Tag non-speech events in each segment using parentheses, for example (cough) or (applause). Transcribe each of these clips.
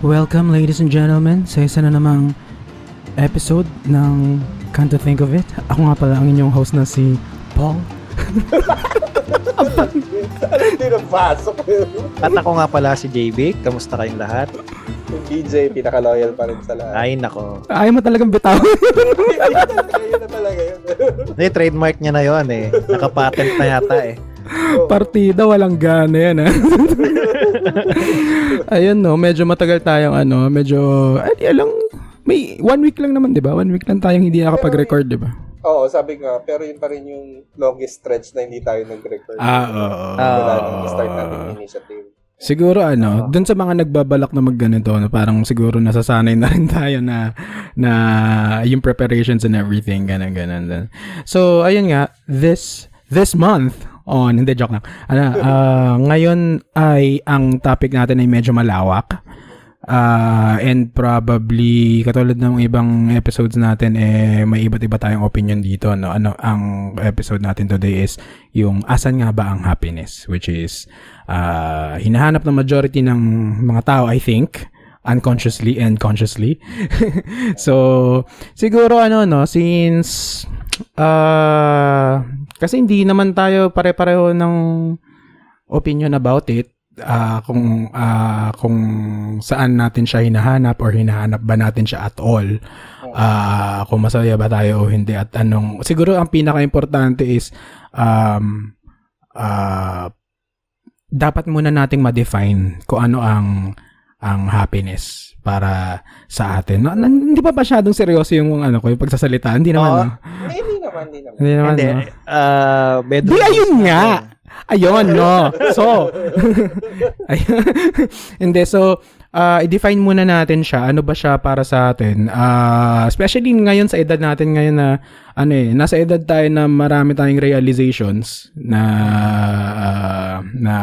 Welcome ladies and gentlemen sa isa na namang episode ng Can't to Think of It. Ako nga pala ang inyong host na si Paul. (laughs) Ano hindi napasok yun? At ako nga pala si JB. Kamusta kayong lahat? Yung DJ, pinaka-loyal pa rin sa lahat. Ay, nako. Ayaw mo talagang bitaw. (laughs) Ayun na talaga yun. Hindi, trademark niya na yon eh. Nakapatent na yata eh. Partida, walang gana yan ha. (laughs) Ayun no, medyo matagal tayong ano, medyo, ay lang, may one week lang naman, di ba? One week lang tayong hindi nakapag-record, di ba? Oo, sabi nga, pero yun pa rin yung longest stretch na hindi tayo nag-record. Ah, oo. Wala Ah. nang start natin yung initiative. Siguro ano, dun sa mga nagbabalak na magganito, no, parang siguro nasasanay na rin (laughs) tayo na na yung preparations and everything, ganun ganun. So, ayun nga, this this month on, hindi joke lang. Ano, (laughs) ah, ngayon ay ang topic natin ay medyo malawak. Ah, and probably katulad ng ibang episodes natin eh may iba't iba tayong opinion dito no ano ang episode natin today is yung asan nga ba ang happiness which is ah, hinahanap ng majority ng mga tao I think unconsciously and consciously (laughs) so siguro ano no since ah kasi hindi naman tayo pare-pareho ng opinion about it. Ah kung ah kung saan natin siya hinahanap or hinahanap ba natin siya at all. Ah kung masaya ba tayo o hindi at anong siguro ang pinaka-importante is um ah dapat muna nating ma-define kung ano ang ang happiness para sa atin. No, hindi pa masyadong seryoso yung ano ko, yung pagsasalita. Hindi naman. Oo. no? Hindi, hindi naman, hindi naman. Hindi naman. Hindi. no? ah bedroom Di, ayun nga. Ayun, no. (laughs) So, (laughs) ayun. hindi, so, uh, i-define muna natin siya. Ano ba siya para sa atin? Ah, especially ngayon sa edad natin ngayon na, ano eh, nasa edad tayo na marami tayong realizations na, ah, na,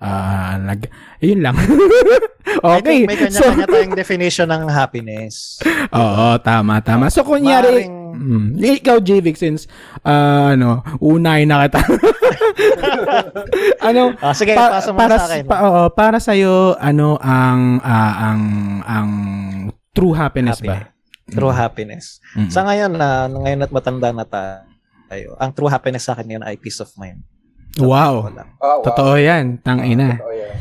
ah, nag, yun lang. (laughs) I okay. think may kanya-kanya tayong definition ng happiness. Oo, tama, tama. So, kunyari, Maring- mm, ikaw, JVIC, since, ah, ano, unay na kita. (laughs) ano, Ah, sige, pa- pasa mo para, sa akin. Pa, oo, para sa'yo, ano, ang, ah, ang, ang true happiness ba? Happiness. True happiness. Mm. Sa ngayon na, ngayon at matanda na tayo, ang true happiness sa akin ngayon ay peace of mind. Wow. Wala. Ah, wow. Totoo yan. Tang ina. Totoo yan.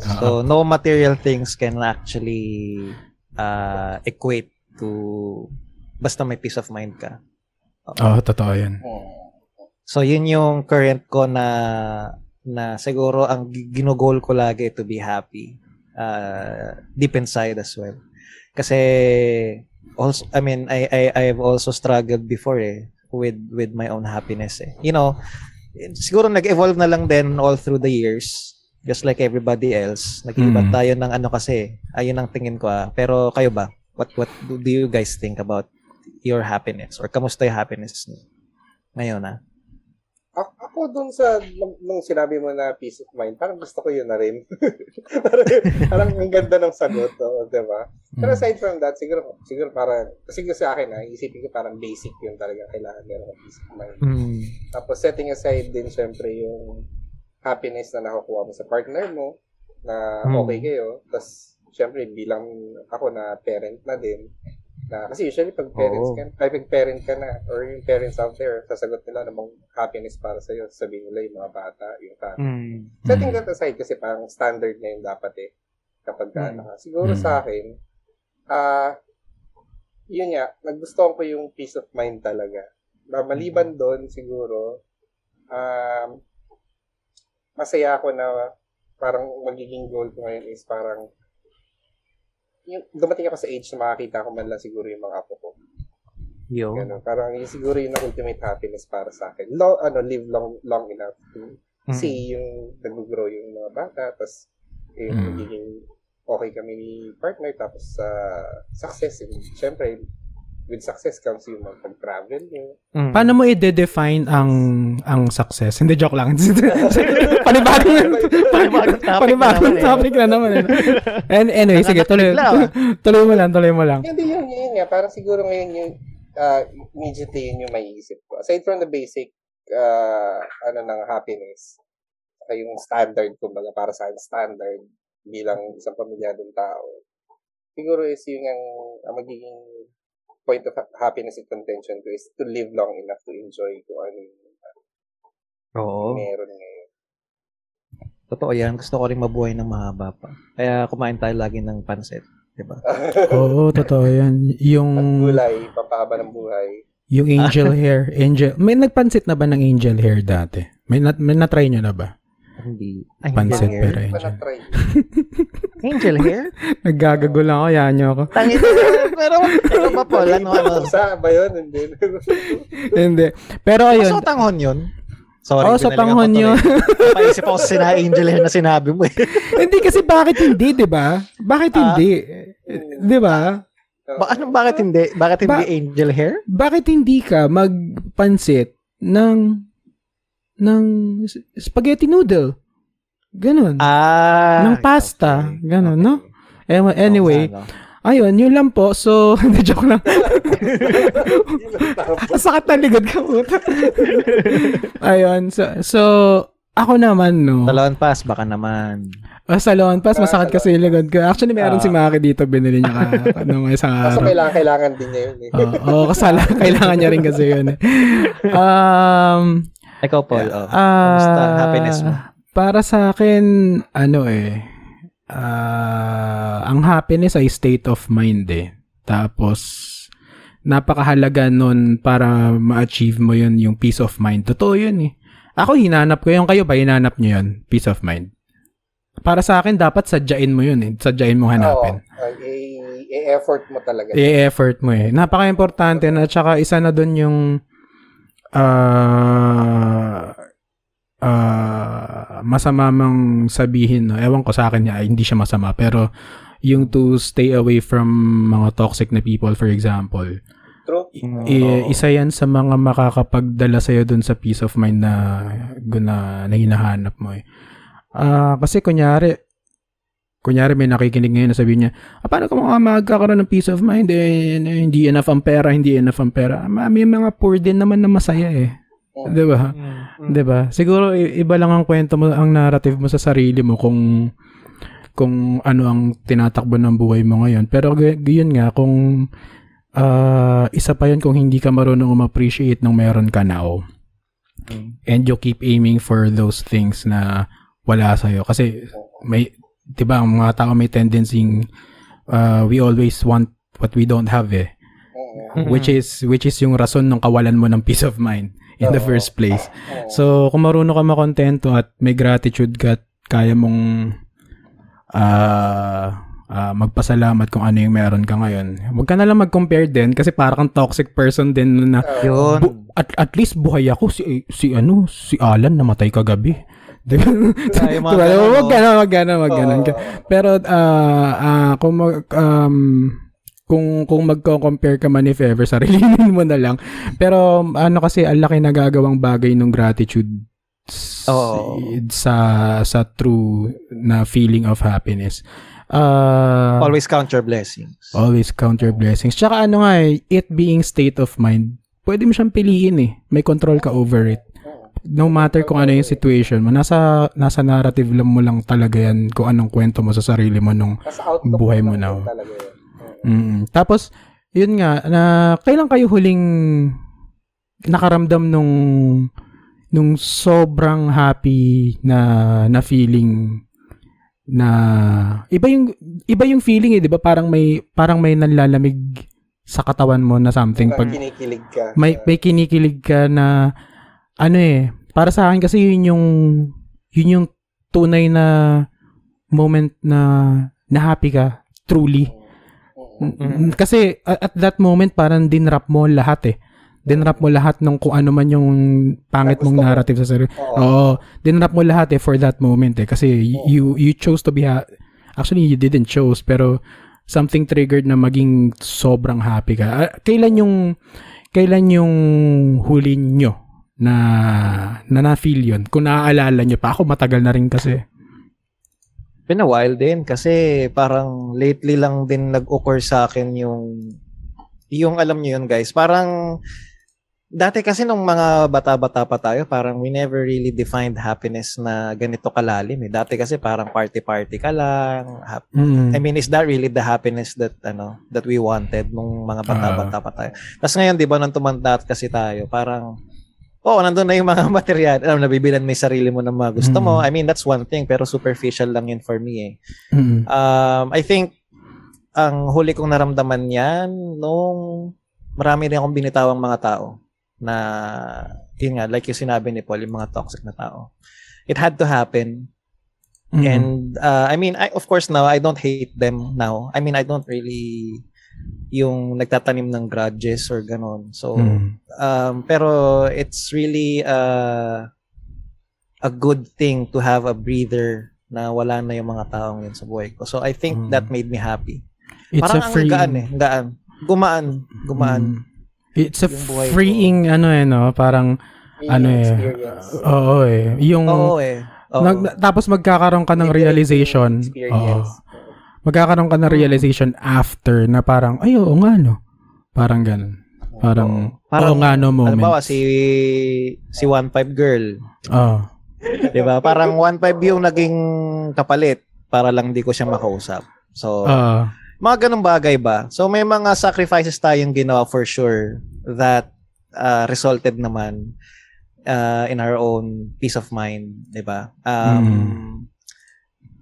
So, no material things can actually uh, equate to basta may peace of mind ka. Oo, totoo yan. So, yun yung current ko na na siguro ang gi- ginugol ko lagi to be happy uh, deep inside as well. Kasi also I mean I I I've also struggled before eh with with my own happiness eh. You know, siguro nag-evolve na lang din all through the years just like everybody else. Nag-iba Mm. tayo ng ano kasi. Ayun ang tingin ko ah. Pero kayo ba? What what do do you guys think about your happiness or kamusta yung happiness niyo ngayon ah? A- ako dun sa, nung, nung sinabi mo na peace of mind, parang gusto ko yun na rin. (laughs) parang, parang ang ganda ng sagot, oh, di ba? Pero Mm. aside from that, siguro, siguro para, kasi sa akin, ah, isipin ko parang basic yun talaga, kailangan meron ng peace of mind. Mm. Tapos setting aside din syempre yung happiness na nakukuha mo sa partner mo, na Hmm. okay kayo. Tapos syempre bilang ako na parent na din, na kasi usually pag parents Oo. ka, ay pag parent ka na, or yung parents out there, sasagot nila namang happiness para sa'yo, sabihin nila yung mga bata, yung family. Mm. Setting Mm. that aside kasi parang standard na yun dapat eh. Kapag ka, Mm. ano ka. Siguro Mm. sa akin, ah, yun nga, nagustuhan ko yung peace of mind talaga. Ma- Maliban doon, siguro, um, masaya ako na parang magiging goal ko ngayon is parang yung, dumating ako sa age na makakita ko man lang siguro yung mga apo ko. Yo. Ganun. Parang yun siguro yung ultimate happiness para sa akin. Long, ano, live long, long enough to Mm. see yung nag-grow yung mga bata, tapos yung Mm. magiging okay kami ni partner, tapos sa success, and syempre, with success comes yung pag-travel nyo. Mm. Paano mo i-define ang ang success? Hindi joke lang. (laughs) panibagong Panibagong topic panibagong na naman eh. (laughs) topic na naman. eh. And anyway, sige, tuloy. (laughs) Tuloy mo lang, tuloy mo lang. Hindi yun, yun nga. Parang siguro ngayon yung uh, immediately yun yung maiisip ko. Aside from the basic uh, ano ng happiness, saka yung standard, kumbaga para sa akin, standard bilang isang pamilyadong tao, siguro is yung ang, ang magiging point of happiness and contention ko is to live long enough to enjoy kung ano yung Oo. meron ngayon. Totoo yan. Gusto ko rin mabuhay ng mahaba pa. Kaya kumain tayo lagi ng pansit. Diba? (laughs) Oo, totoo yan. Yung, At gulay, papahaba ng buhay. yung angel (laughs) hair. Angel, may nagpansit na ba ng angel hair dati? May, na, may na-try nyo na ba? Hindi. Pansit pero angel. (laughs) Angel hair? Naggagago lang ako, yan nyo ako. Tangin Pero, ito pa po, ano, ano. Sa ba yun? Hindi. Hindi. Pero ayun, Kaso tanghon yun. Sorry, sa binalingan tanghon yun. (laughs) Napaisip ako sa sina Angel hair na sinabi mo eh. (laughs) hindi kasi bakit hindi, di ba? Bakit Ah. hindi? Di ba? Ba, ano, bakit hindi? Bakit hindi Ba- angel hair? Bakit hindi ka magpansit ng ng spaghetti noodle? Ganon. Ah. ng pasta. okay. Ganon, no? Eh, Anyway. Ayun, yun lang po. So, (laughs) hindi joke lang. (laughs) Sakit na likod ka puta. ayun, so, so, ako naman, no. Talon pass, baka naman. Ah, sa lawn pass, masakit kasi yung likod ko. Actually, meron Ah. si Maki dito, binili niya ka, (laughs) ano, isang Kaso araw. kailangan, kailangan din niya yun eh. Oo, oh, kasala, kailangan niya rin kasi yun. eh. Um, Ikaw, Paul. oh. ah, Kamusta happiness mo? Para sa akin, ano eh, ah, ang happiness ay state of mind eh. Tapos, napakahalaga nun para ma-achieve mo yun, yung peace of mind. Totoo yun eh. Ako, hinanap ko yun. Kayo ba, hinanap nyo yun? Peace of mind. Para sa akin, dapat sadyain mo yun eh. Sadyain mo hanapin. Oo. I- i-effort mo talaga. I-effort mo eh. Napaka-importante na at saka isa na doon yung ah ah, masama mang sabihin, no? ewan ko sa akin niya, hindi siya masama, pero yung to stay away from mga toxic na people, for example, True. i- isa yan sa mga makakapagdala sa'yo dun sa peace of mind na, na, na hinahanap mo eh. Ah, kasi kunyari, kunyari may nakikinig ngayon na sabihin niya, ah, paano ka mga magkakaroon ng peace of mind? Eh, hindi enough ang pera, hindi enough ang pera. Ah, May mga poor din naman na masaya eh. Mm. Di ba? Mm. 'Di ba? Siguro iba lang ang kwento mo, ang narrative mo sa sarili mo kung kung ano ang tinatakbo ng buhay mo ngayon. Pero g- yun nga kung ah, isa pa yun kung hindi ka marunong um-appreciate ng meron ka now. Mm. And you keep aiming for those things na wala sa kasi may 'di ba ang mga tao may tendency uh, we always want what we don't have eh Mm. which is which is yung rason ng kawalan mo ng peace of mind in the first place. So, kung marunong ka makontento at may gratitude ka at kaya mong ah ah, magpasalamat kung ano yung meron ka ngayon. Huwag ka na lang mag-compare din kasi parang kang toxic person din na Yun. bu- at, at least buhay ako si si ano si Alan namatay kagabi. (laughs) Di ba? Kaya yung mga Diba? ganun, Wag no? gana, wag gana, wag gana. Oo. Pero ah ah, kung mag, um, kung kung magko-compare ka man if ever (laughs) sarilinin mo na lang. Pero ano kasi ang laki nagagawang bagay ng gratitude Oo. sa sa true na feeling of happiness. Uh, Always count your blessings. always count your blessings. Tsaka ano nga eh, it being state of mind, pwede mo siyang piliin eh. May control ka over it. No matter kung ano yung situation mo, nasa nasa narrative lang mo lang talaga yan kung anong kwento mo sa sarili mo nung buhay mo now. Talaga yun. Mm. Tapos, yun nga, na kailan kayo huling nakaramdam nung nung sobrang happy na na feeling na iba yung iba yung feeling eh, 'di ba? Parang may parang may nanlalamig sa katawan mo na something Pag kinikilig ka. may may kinikilig ka na ano eh, para sa akin kasi yun yung yun yung tunay na moment na na happy ka truly. Mm. Mm, Kasi at that moment parang dinrap mo lahat eh. Dinrap mo lahat ng kung ano man yung pangit mong mo. narrative sa sarili. Oo. Oo, dinrap mo lahat eh for that moment eh kasi y- you you chose to be ha- actually you didn't chose pero something triggered na maging sobrang happy ka. Ah, Kailan yung kailan yung huli nyo na na na-feel yun? Kung naaalala nyo pa ako matagal na rin kasi. Been a while din kasi parang lately lang din nag-occur sa akin yung yung alam niyo yun guys, parang dati kasi nung mga bata-bata pa tayo, parang we never really defined happiness na ganito kalalim. Eh. Dati kasi parang party-party ka lang. Hap- Mm. I mean, is that really the happiness that ano that we wanted nung mga bata-bata pa tayo? Tapos ngayon, di ba, nung tumanda kasi tayo, parang, oo, nandun na yung mga (laughs) material. Alam, nabibilan mo yung sarili mo ng mga gusto mo. Mm. I mean, that's one thing, pero superficial lang yun for me eh. Mm. Um, I think, ang huli kong naramdaman yan nung marami rin akong binitawang mga tao na, yun nga, like yung sinabi ni Paul, yung mga toxic na tao. It had to happen. Mm. And, uh, I mean, I, of course now, I don't hate them now. I mean, I don't really yung nagtatanim ng grudges or ganon. So, Mm. um, pero it's really uh, a good thing to have a breather na wala na yung mga taong yun sa buhay ko. So, I think Mm. that made me happy. It's Parang a ang free gaan eh. Gaan. Gumaan. Gumaan. Mm. It's a buhay ko. freeing ano eh no, parang Yung ano eh. experience. Oo eh. Yung Oo eh. Oo. nag- tapos magkakaroon ka ng realization. Oo. Experience. Magkakaroon ka ng realization after na parang ay oo nga no. Parang ganun. Parang, Parang, oo nga no moment. Halimbawa, si, si 1.5 girl. Oh. (laughs) Di ba? Parang 1.5 yung naging kapalit para lang di ko siya makausap. So, Oo. mga ganung bagay ba? So, may mga sacrifices tayong ginawa for sure that uh, resulted naman uh, in our own peace of mind, di ba? Um, Mm.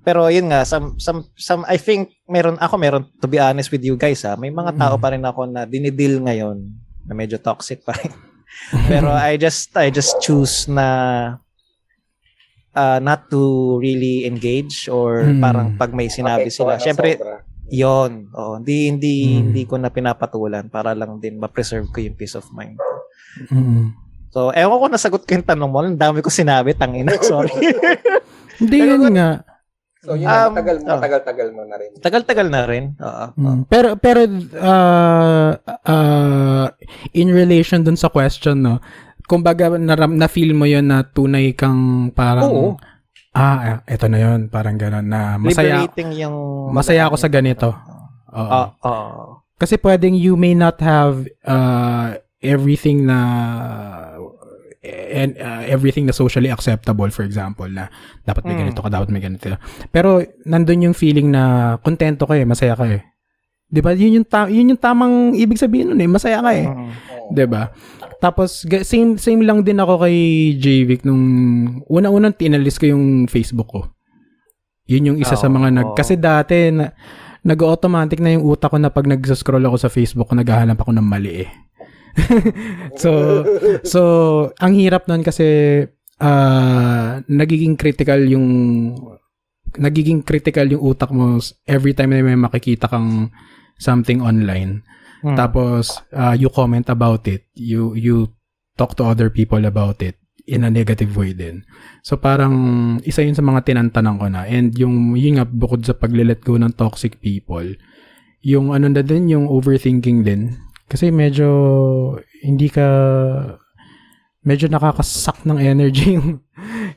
Pero yun nga, some, some, some, I think, meron, ako meron, to be honest with you guys ha, may mga tao Mm. pa rin ako na dinidil ngayon na medyo toxic pa rin. (laughs) Pero I just, I just choose na uh, not to really engage or Mm. parang pag may sinabi Apektuhan sila. sobra. yon oh, hindi, hindi, Mm. hindi ko na pinapatulan para lang din ma-preserve ko yung peace of mind. Mm. So, ewan ko nasagot ko yung tanong mo. Ang dami ko sinabi, tangina. Sorry. (laughs) Hindi yun nga. So, yun, Um, matagal, oh. matagal-tagal mo na rin. Tagal-tagal na rin. Oo. Mm. Pero pero uh, uh, in relation dun sa question no, kumbaga naram na feel mo yon na tunay kang parang Oo. ah eto na yon parang gano'n na masaya Liberating yung... masaya ako sa ganito. Oo. Oo. Oo. Kasi pwedeng you may not have uh, everything na and uh, everything na socially acceptable for example na dapat may Mm. ganito ka dapat may ganito pero nandun yung feeling na kontento ka eh masaya ka eh 'di ba yun yung ta- yun yung tamang ibig sabihin nun eh masaya ka eh Mm. 'di ba tapos same same lang din ako kay JVic nung una-unang tinalis ko yung Facebook ko yun yung isa sa Oo, mga nag oo. kasi dati na nag-automatic na yung utak ko na pag nag-scroll ako sa Facebook ko naghahanap ako ng mali eh. (laughs) so so ang hirap nun kasi ah, nagiging critical yung nagiging critical yung utak mo every time na may makikita kang something online. Mm. Tapos uh, you comment about it. You you talk to other people about it in a negative way din. So parang isa yun sa mga tinantanan ko na. And yung yun nga bukod sa paglilet go ng toxic people, yung ano na din yung overthinking din. Kasi medyo hindi ka medyo nakakasak ng energy (laughs) yung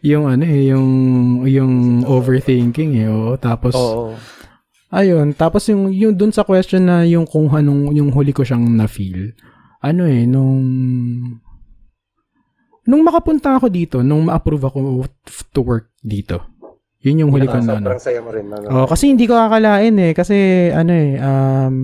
yung ano eh yung yung overthinking eh. Oo. Tapos Oo. Ayun, tapos yung yung dun sa question na yung kung anong yung huli ko siyang na-feel. Ano eh nung nung makapunta ako dito, nung ma-approve ako to work dito. Yun yung huli ko Ah, na ano. sobrang saya mo rin. Ano? Oh, kasi hindi ko akalain eh kasi ano eh um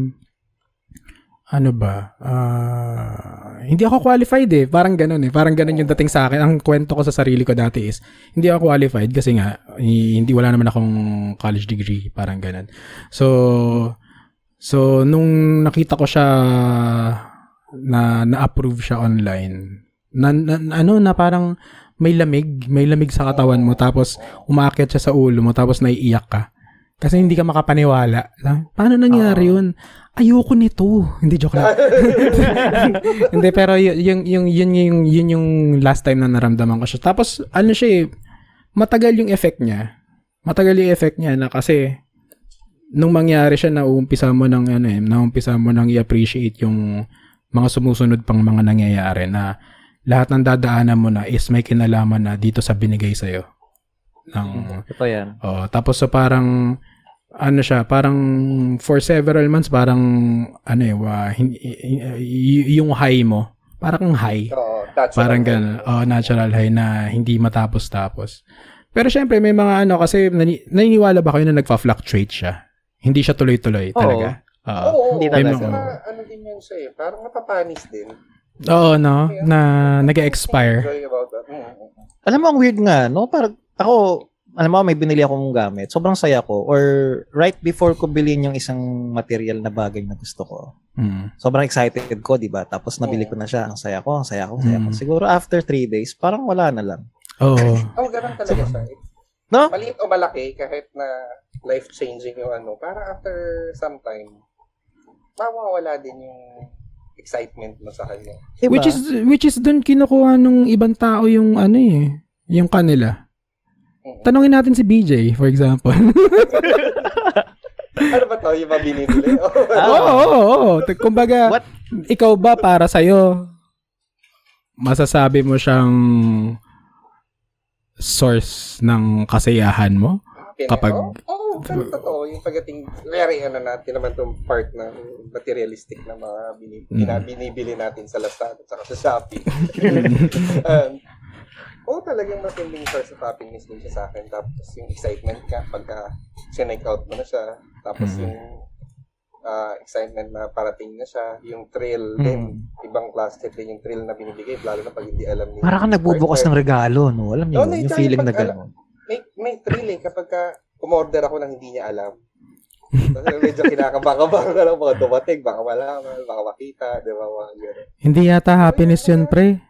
ano ba? Ah, hindi ako qualified eh. Parang ganun eh. Parang ganun yung dating sa akin. Ang kwento ko sa sarili ko dati is, hindi ako qualified kasi nga, hi- hindi wala naman akong college degree. Parang ganun. So, so, nung nakita ko siya na na-approve siya online, na, na, ano, na parang may lamig, may lamig sa katawan mo, tapos umakyat siya sa ulo mo, tapos naiiyak ka. Kasi hindi ka makapaniwala. Paano nangyari yun? Ayoko nito. Hindi, joke lang. (laughs) hindi, pero y- yung, yung, yun, yung, yun yung last time na naramdaman ko siya. Tapos, ano siya eh, matagal yung effect niya. Matagal yung effect niya na kasi, nung mangyari siya, nauumpisa mo ng, ano eh, nauumpisa mo ng i-appreciate yung mga sumusunod pang mga nangyayari na lahat ng dadaanan mo na is may kinalaman na dito sa binigay sa'yo. Ng, Ito yan. Oh, tapos so parang ano siya, parang for several months parang ano eh, wa, hin- y- y- yung high mo parang high. Oo, natural. Parang ganun. Oh, natural high na hindi matapos-tapos. Pero syempre, may mga ano, kasi nani, naniniwala ba kayo na nagpa-fluctuate siya? Hindi siya tuloy-tuloy Oo. talaga. Oo. Oo, Hindi hindi talaga. talaga. ano din yan siya eh. Parang napapanis din. Oo, no? Na about that. Mm, mm, mm. Alam mo, ang weird nga, no? Parang ako, alam mo, may binili akong gamit. Sobrang saya ko. Or right before ko bilhin yung isang material na bagay na gusto ko. Mm. Sobrang excited ko, di ba? Tapos nabili ko na siya. Ang saya ko, ang saya ko, ang saya ko. Mm. Siguro after three days, parang wala na lang. Oo. Oh, ganun talaga siya. No? Maliit o malaki, kahit na life-changing yung ano, parang after some time, mawawala din yung excitement mo sa kanya. Diba? Which is which is doon kinukuha nung ibang tao yung ano eh, yung kanila. Tanungin natin si BJ, for example. (laughs) ano ba to? Yung mga binibili? Oh. (laughs) Oo, oo, oo. Kumbaga, What? ikaw ba para sa'yo, masasabi mo siyang source ng kasiyahan mo? Kapag- Oo, oh, pero totoo. Yung pagdating, very ano natin naman itong part na materialistic na mga binib, Mm. binibili natin sa Lazada at sa Shopee. (laughs) um, Oo, talagang matinding source of happiness din siya sa akin. Tapos yung excitement ka pagka sinake out mo na siya. Tapos Mm. yung ah, excitement na parating na siya. Yung thrill Mm. din. Ibang klase din yung thrill na binibigay. Lalo na pag hindi alam niya. Parang kang nagbubukas ng regalo, no? Alam niyo, yun, yung tsaka feeling yung na pag- gano'n. may may thrill eh kapag ka umorder ako ng hindi niya alam. Kasi medyo kinakabaka-baka ka lang baka dumating, baka malaman, baka makita, di ba, mga. Hindi yata happiness yun, pre.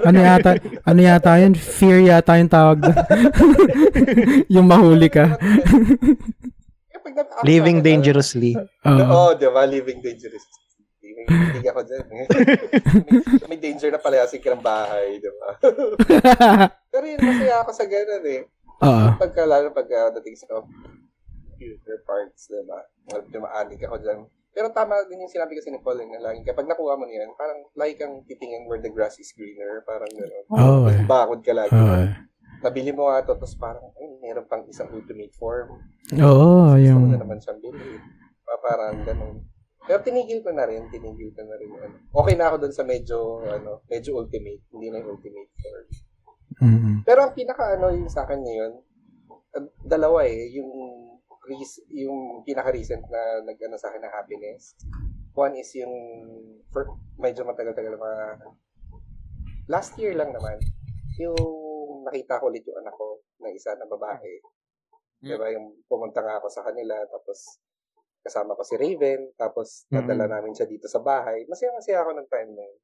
Ano yata, ano yata yun? Fear yata yung tawag (laughs) yung mahuli ka. (laughs) Living dangerously. Oo. Oh, di ba, living dangerous. Living, hindi ako dyan. eh. may, (laughs) may danger na palayasin ka ng bahay, di ba? Pero yun, masaya ako sa gano'n eh. Oo. Pagka, lalo pag uh, dating sa computer parts, di ba? Well, Dumaanig ako dyan. Pero tama din yung sinabi kasi ni Paul, eh, na laging kapag nakuha mo niyan, parang lagi kang titingin where the grass is greener, parang gano'n. Oo, eh. Bakod ka lagi. Oo. Nabili mo nga ito, tapos parang, ay, meron pang isang ultimate form. Oo, Gusto yung... mo na naman siyang bilhin. Pa- Parang gano'n. Pero tinigil ko na rin, tinigil ko na rin. Ano. Okay na ako dun sa medyo, ano, medyo ultimate. Hindi na yung ultimate form. Mm. Pero ang pinaka ano yung sa akin ngayon, dalawa eh, yung res- yung pinaka recent na nag-ano sa akin na happiness. One is yung for, medyo matagal-tagal mga last year lang naman yung nakita ko ulit yung anak ko na isa na babae. Mm. Diba? Yung pumunta nga ako sa kanila tapos kasama ko si Raven tapos nadala Mm. namin siya dito sa bahay. Masaya-masaya ako ng time na yun.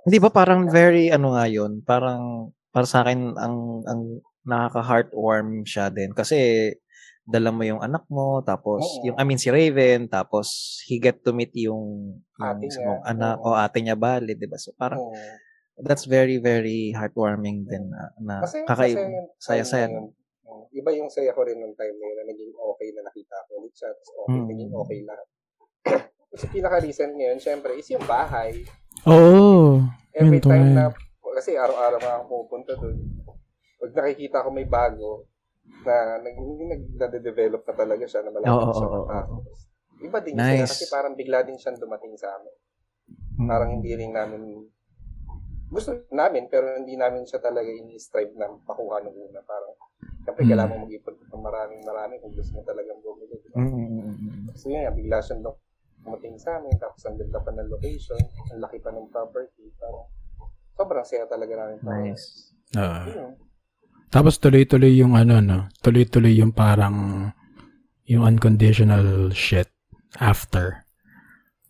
Hindi ba parang very, ano nga yun, parang, para sa akin, ang, ang nakaka-heartwarm siya din. Kasi, dala mo yung anak mo, tapos, Oo. yung, I mean, si Raven, tapos, he get to meet yung, yung Ate mismong niya. anak, Oo. o ate niya bali, di ba? So, parang, Oo. that's very, very heartwarming din na, na Masaya, kakaiba. yung Saya-saya. Mm. Iba yung saya ko rin nung time na yun na naging okay na nakita ko ulit siya. Tapos okay, Mm. naging okay lahat. (clears throat) Kasi pinaka-recent ngayon, syempre, is yung bahay. Oo. Every Yun to time eh. na, kasi araw-araw nga ako pupunta doon. Pag nakikita ko may bago, na nag, nag-develop na talaga siya na malapit Oo, siya oo, oo. matapos. Iba din Nice. kasi parang bigla din siyang dumating sa amin. Parang hindi rin namin gusto namin pero hindi namin siya talaga ini-strive na makuha nung una. Parang Siyempre, Mm. kailangan mo mag-ipon ng maraming marami kung gusto mo talagang bumili. di ba? Mm. So yun nga, bigla siyang dum- dumating sa amin, tapos ang ganda pa ng location, ang laki pa ng property. Parang, sobrang saya talaga namin. Parang, Nice. Oo. yun. Tapos tuloy-tuloy yung ano, no? Tuloy-tuloy yung parang yung unconditional shit after.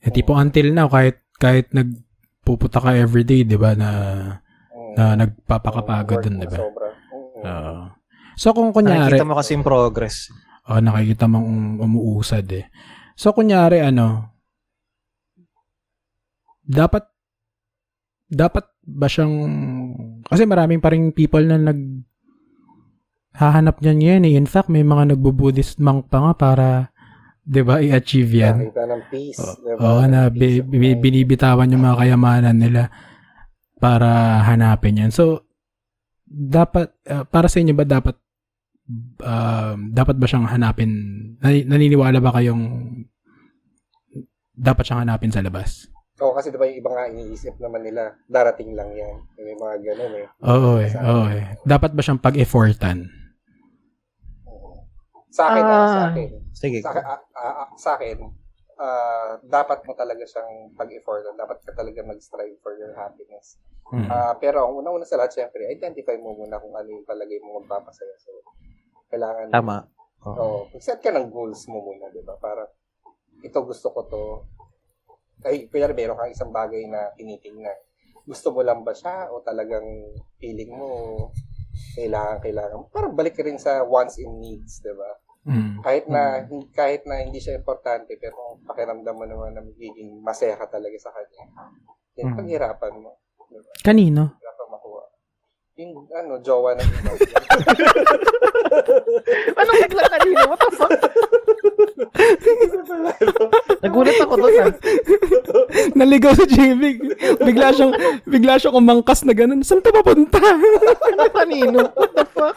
Eh, tipo until now, kahit kahit nagpuputa ka everyday, di ba, na, na nagpapakapagod Work dun, mo di ba? Oo. So, kung kunyari, Nakikita mo kasi yung progress. oh, nakikita mong um- umuusad eh. So, kunyari, ano, dapat, dapat ba siyang, kasi maraming pa rin people na nag, hahanap niyan yan eh. In fact, may mga nagbo-Buddhist monk pa nga para, di ba, i-achieve yan. Nakita ng peace. Oo, di ba? Oo, na bi- bi- binibitawan yung mga kayamanan nila para hanapin yan. So, dapat, uh, para sa inyo ba dapat, um, dapat ba siyang hanapin, nani- naniniwala ba kayong dapat siyang hanapin sa labas? Oo, kasi diba yung iba nga iniisip naman nila, darating lang yan. May mga ganun eh. Oo eh, oo eh. Dapat ba siyang pag-effortan? Sa akin, ah, sa Ah, akin. Sige. Sa, akin- ah, ah, ah, sa akin, ah, dapat mo talaga siyang pag-effortan. Dapat ka talaga mag-strive for your happiness. Mm. Ah, pero ang una-una sa lahat, syempre, identify mo muna kung ano yung palagay mo magpapasaya. So, kailangan Tama. Oo. Oo. Mag-set ka ng goals mo muna, di ba? Para, ito gusto ko to. Ay, kaya meron kang isang bagay na tinitingnan. Gusto mo lang ba siya o talagang feeling mo kailangan, kailangan. Parang balik ka rin sa wants and needs, di ba? Mm. Kahit na, kahit na hindi siya importante, pero pakiramdam mo naman na magiging masaya ka talaga sa kanya. Yan, Mm. paghirapan mo. Di ba? Kanino? Paghirapan makuha. Yung, ano, jowa ng iba. (laughs) Anong bigla kanina? What the fuck? (laughs) Nagulat ako doon. ah. (laughs) Naligaw si Jimmy. Bigla siyang, bigla siyang kumangkas na ganun. Saan to papunta? Ano kanino? What the fuck?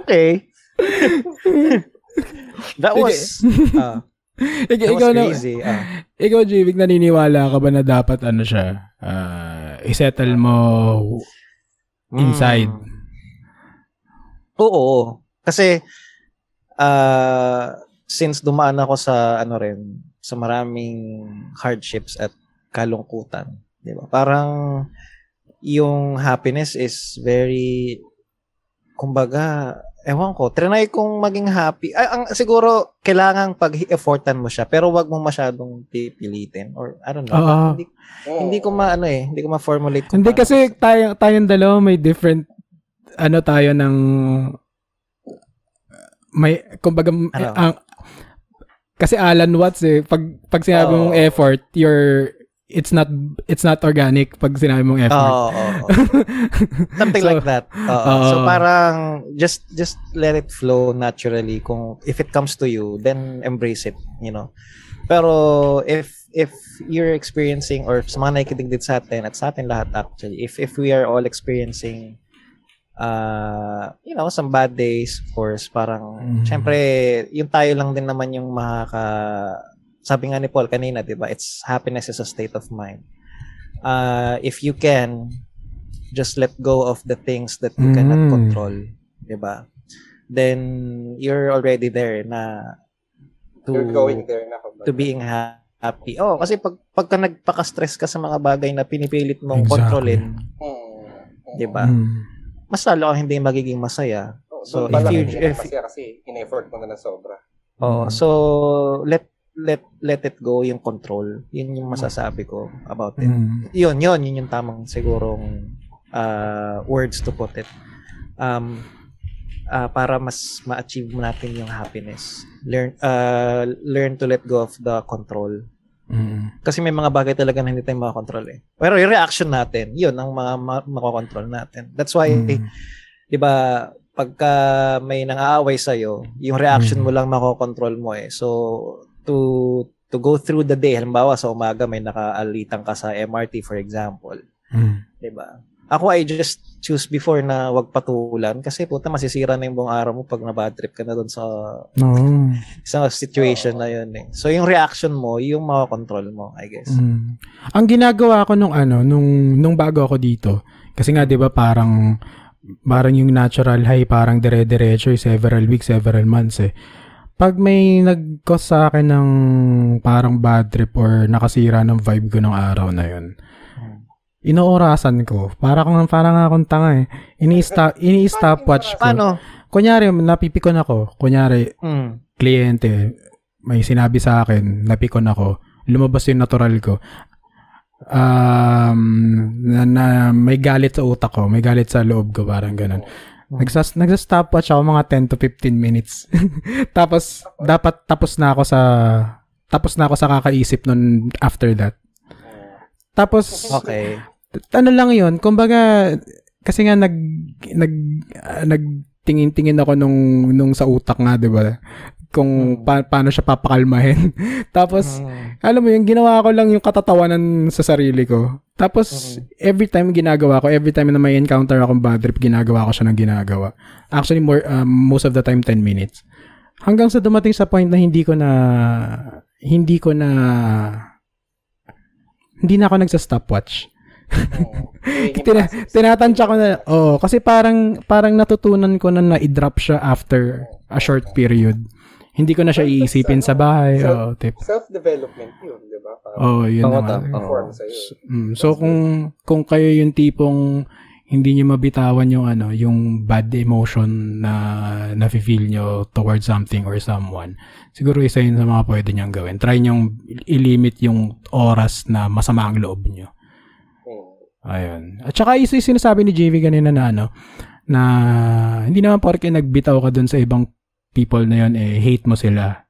Okay. That was, (laughs) uh, Ik- that was ikaw, na, crazy. ah. ikaw, Jimmy, naniniwala ka ba na dapat ano siya? ah, isettle mo inside? Mm. Oo. Kasi, uh, since dumaan ako sa, ano rin, sa maraming hardships at kalungkutan, di ba? Parang, yung happiness is very, kumbaga, ewan ko, trinay kong maging happy. Ay, ang, siguro, kailangan pag-effortan mo siya, pero wag mo masyadong pipilitin. Or, I don't know. Oo. hindi, hindi ko ma, ano eh, hindi ko ma-formulate. Hindi paano. kasi tayo, tayong dalawa may different ano tayo ng may kumbaga Ano? ang kasi Alan Watts eh pag pag sinabi mong effort you're it's not it's not organic pag sinabi mong effort. Oo, oo, oo. (laughs) Something So, like that. Oo. oo. so parang just just let it flow naturally kung if it comes to you then embrace it, you know. Pero if if you're experiencing or sa mga nakikinig din sa atin at sa atin lahat actually if if we are all experiencing uh, you know, some bad days, of course, parang, Mhm. syempre, yung tayo lang din naman yung makaka, sabi nga ni Paul kanina, di ba, it's happiness is a state of mind. Uh, if you can, just let go of the things that you cannot Mm. control, di ba? Then, you're already there na to, You're going there na kumbaga. to being ha- happy. Oh, kasi pag pagka nagpaka-stress ka sa mga bagay na pinipilit mong Exactly. kontrolin, Mm. di ba? Mm. Mas lalo kang hindi magiging masaya. Oo, So, if you- if- masaya kasi in-effort mo na na sobra. Oh, Mm. so let let let it go yung control. Yun yung masasabi ko about it. Mm. Yun, yun, yun yung tamang sigurong uh, words to put it. Um, uh, para mas ma-achieve mo natin yung happiness. Learn uh, learn to let go of the control. Mm. Kasi may mga bagay talaga na hindi tayo makakontrol eh. Pero yung reaction natin, yun ang mga ma- makokontrol natin. That's why, Mm. 'di ba, pagka may nang-aaway sa yung reaction Mm. mo lang makokontrol mo eh. So to to go through the day, halimbawa sa umaga may nakaalitan ka sa MRT for example, Mm. 'di ba? Ako I just choose before na wag patulan kasi puta masisira na yung buong araw mo pag na-bad trip ka na doon sa No. isang situation na yun eh. So yung reaction mo, yung makokontrol mo, I guess. Mm. Ang ginagawa ko nung ano, nung nung bago ako dito, kasi nga 'di ba parang parang yung natural high parang dire-diretso eh, several weeks, several months eh. Pag may nag-cause sa akin ng parang bad trip or nakasira ng vibe ko ng araw na yun, inoorasan ko. Para kang parang akong tanga eh. Ini-stop (laughs) ini-stopwatch ko. Paano? Kunyari, napipikon ako. Kunyari, Mm. kliyente, may sinabi sa akin, napikon ako, lumabas yung natural ko. Um, na, na may galit sa utak ko, may galit sa loob ko, parang ganun. Nagsas, nagsastopwatch ako mga 10 to 15 minutes. (laughs) tapos, dapat tapos na ako sa, tapos na ako sa kakaisip nun after that. Tapos, Okay. ano lang yun, kumbaga, kasi nga nag, nag, ah, nagtingin-tingin ako nung, nung sa utak nga, di ba? Kung Hmm. pa- paano siya papakalmahin. (laughs) Tapos, Mm. alam mo yung ginawa ko lang yung katatawanan sa sarili ko. Tapos, every time ginagawa ko, every time na may encounter akong bad trip, ginagawa ko siya ng ginagawa. Actually, more, um, most of the time, 10 minutes. Hanggang sa dumating sa point na hindi ko na, hindi ko na, hindi na ako nagsa-stopwatch. Yung (laughs) Tina- tinatansya ko na, oh, kasi parang, parang natutunan ko na na-drop siya after a short period. Hindi ko na siya iisipin sa bahay. So- Oh, tip. Self-development yun, di ba? Parang Oh, yun Oo, na nga. tama. form sa'yo. Mm, so kung kung kayo yung tipong hindi niyo mabitawan yung ano, yung bad emotion na nafe-feel nyo towards something or someone, siguro isa yun sa mga pwede niyang gawin. Try niyong i-limit yung oras na masama ang loob niyo. Hmm. Ayun. At saka isa yung sinasabi ni JV kanina na ano, na hindi naman porke nagbitaw ka dun sa ibang people na yun, eh, hate mo sila.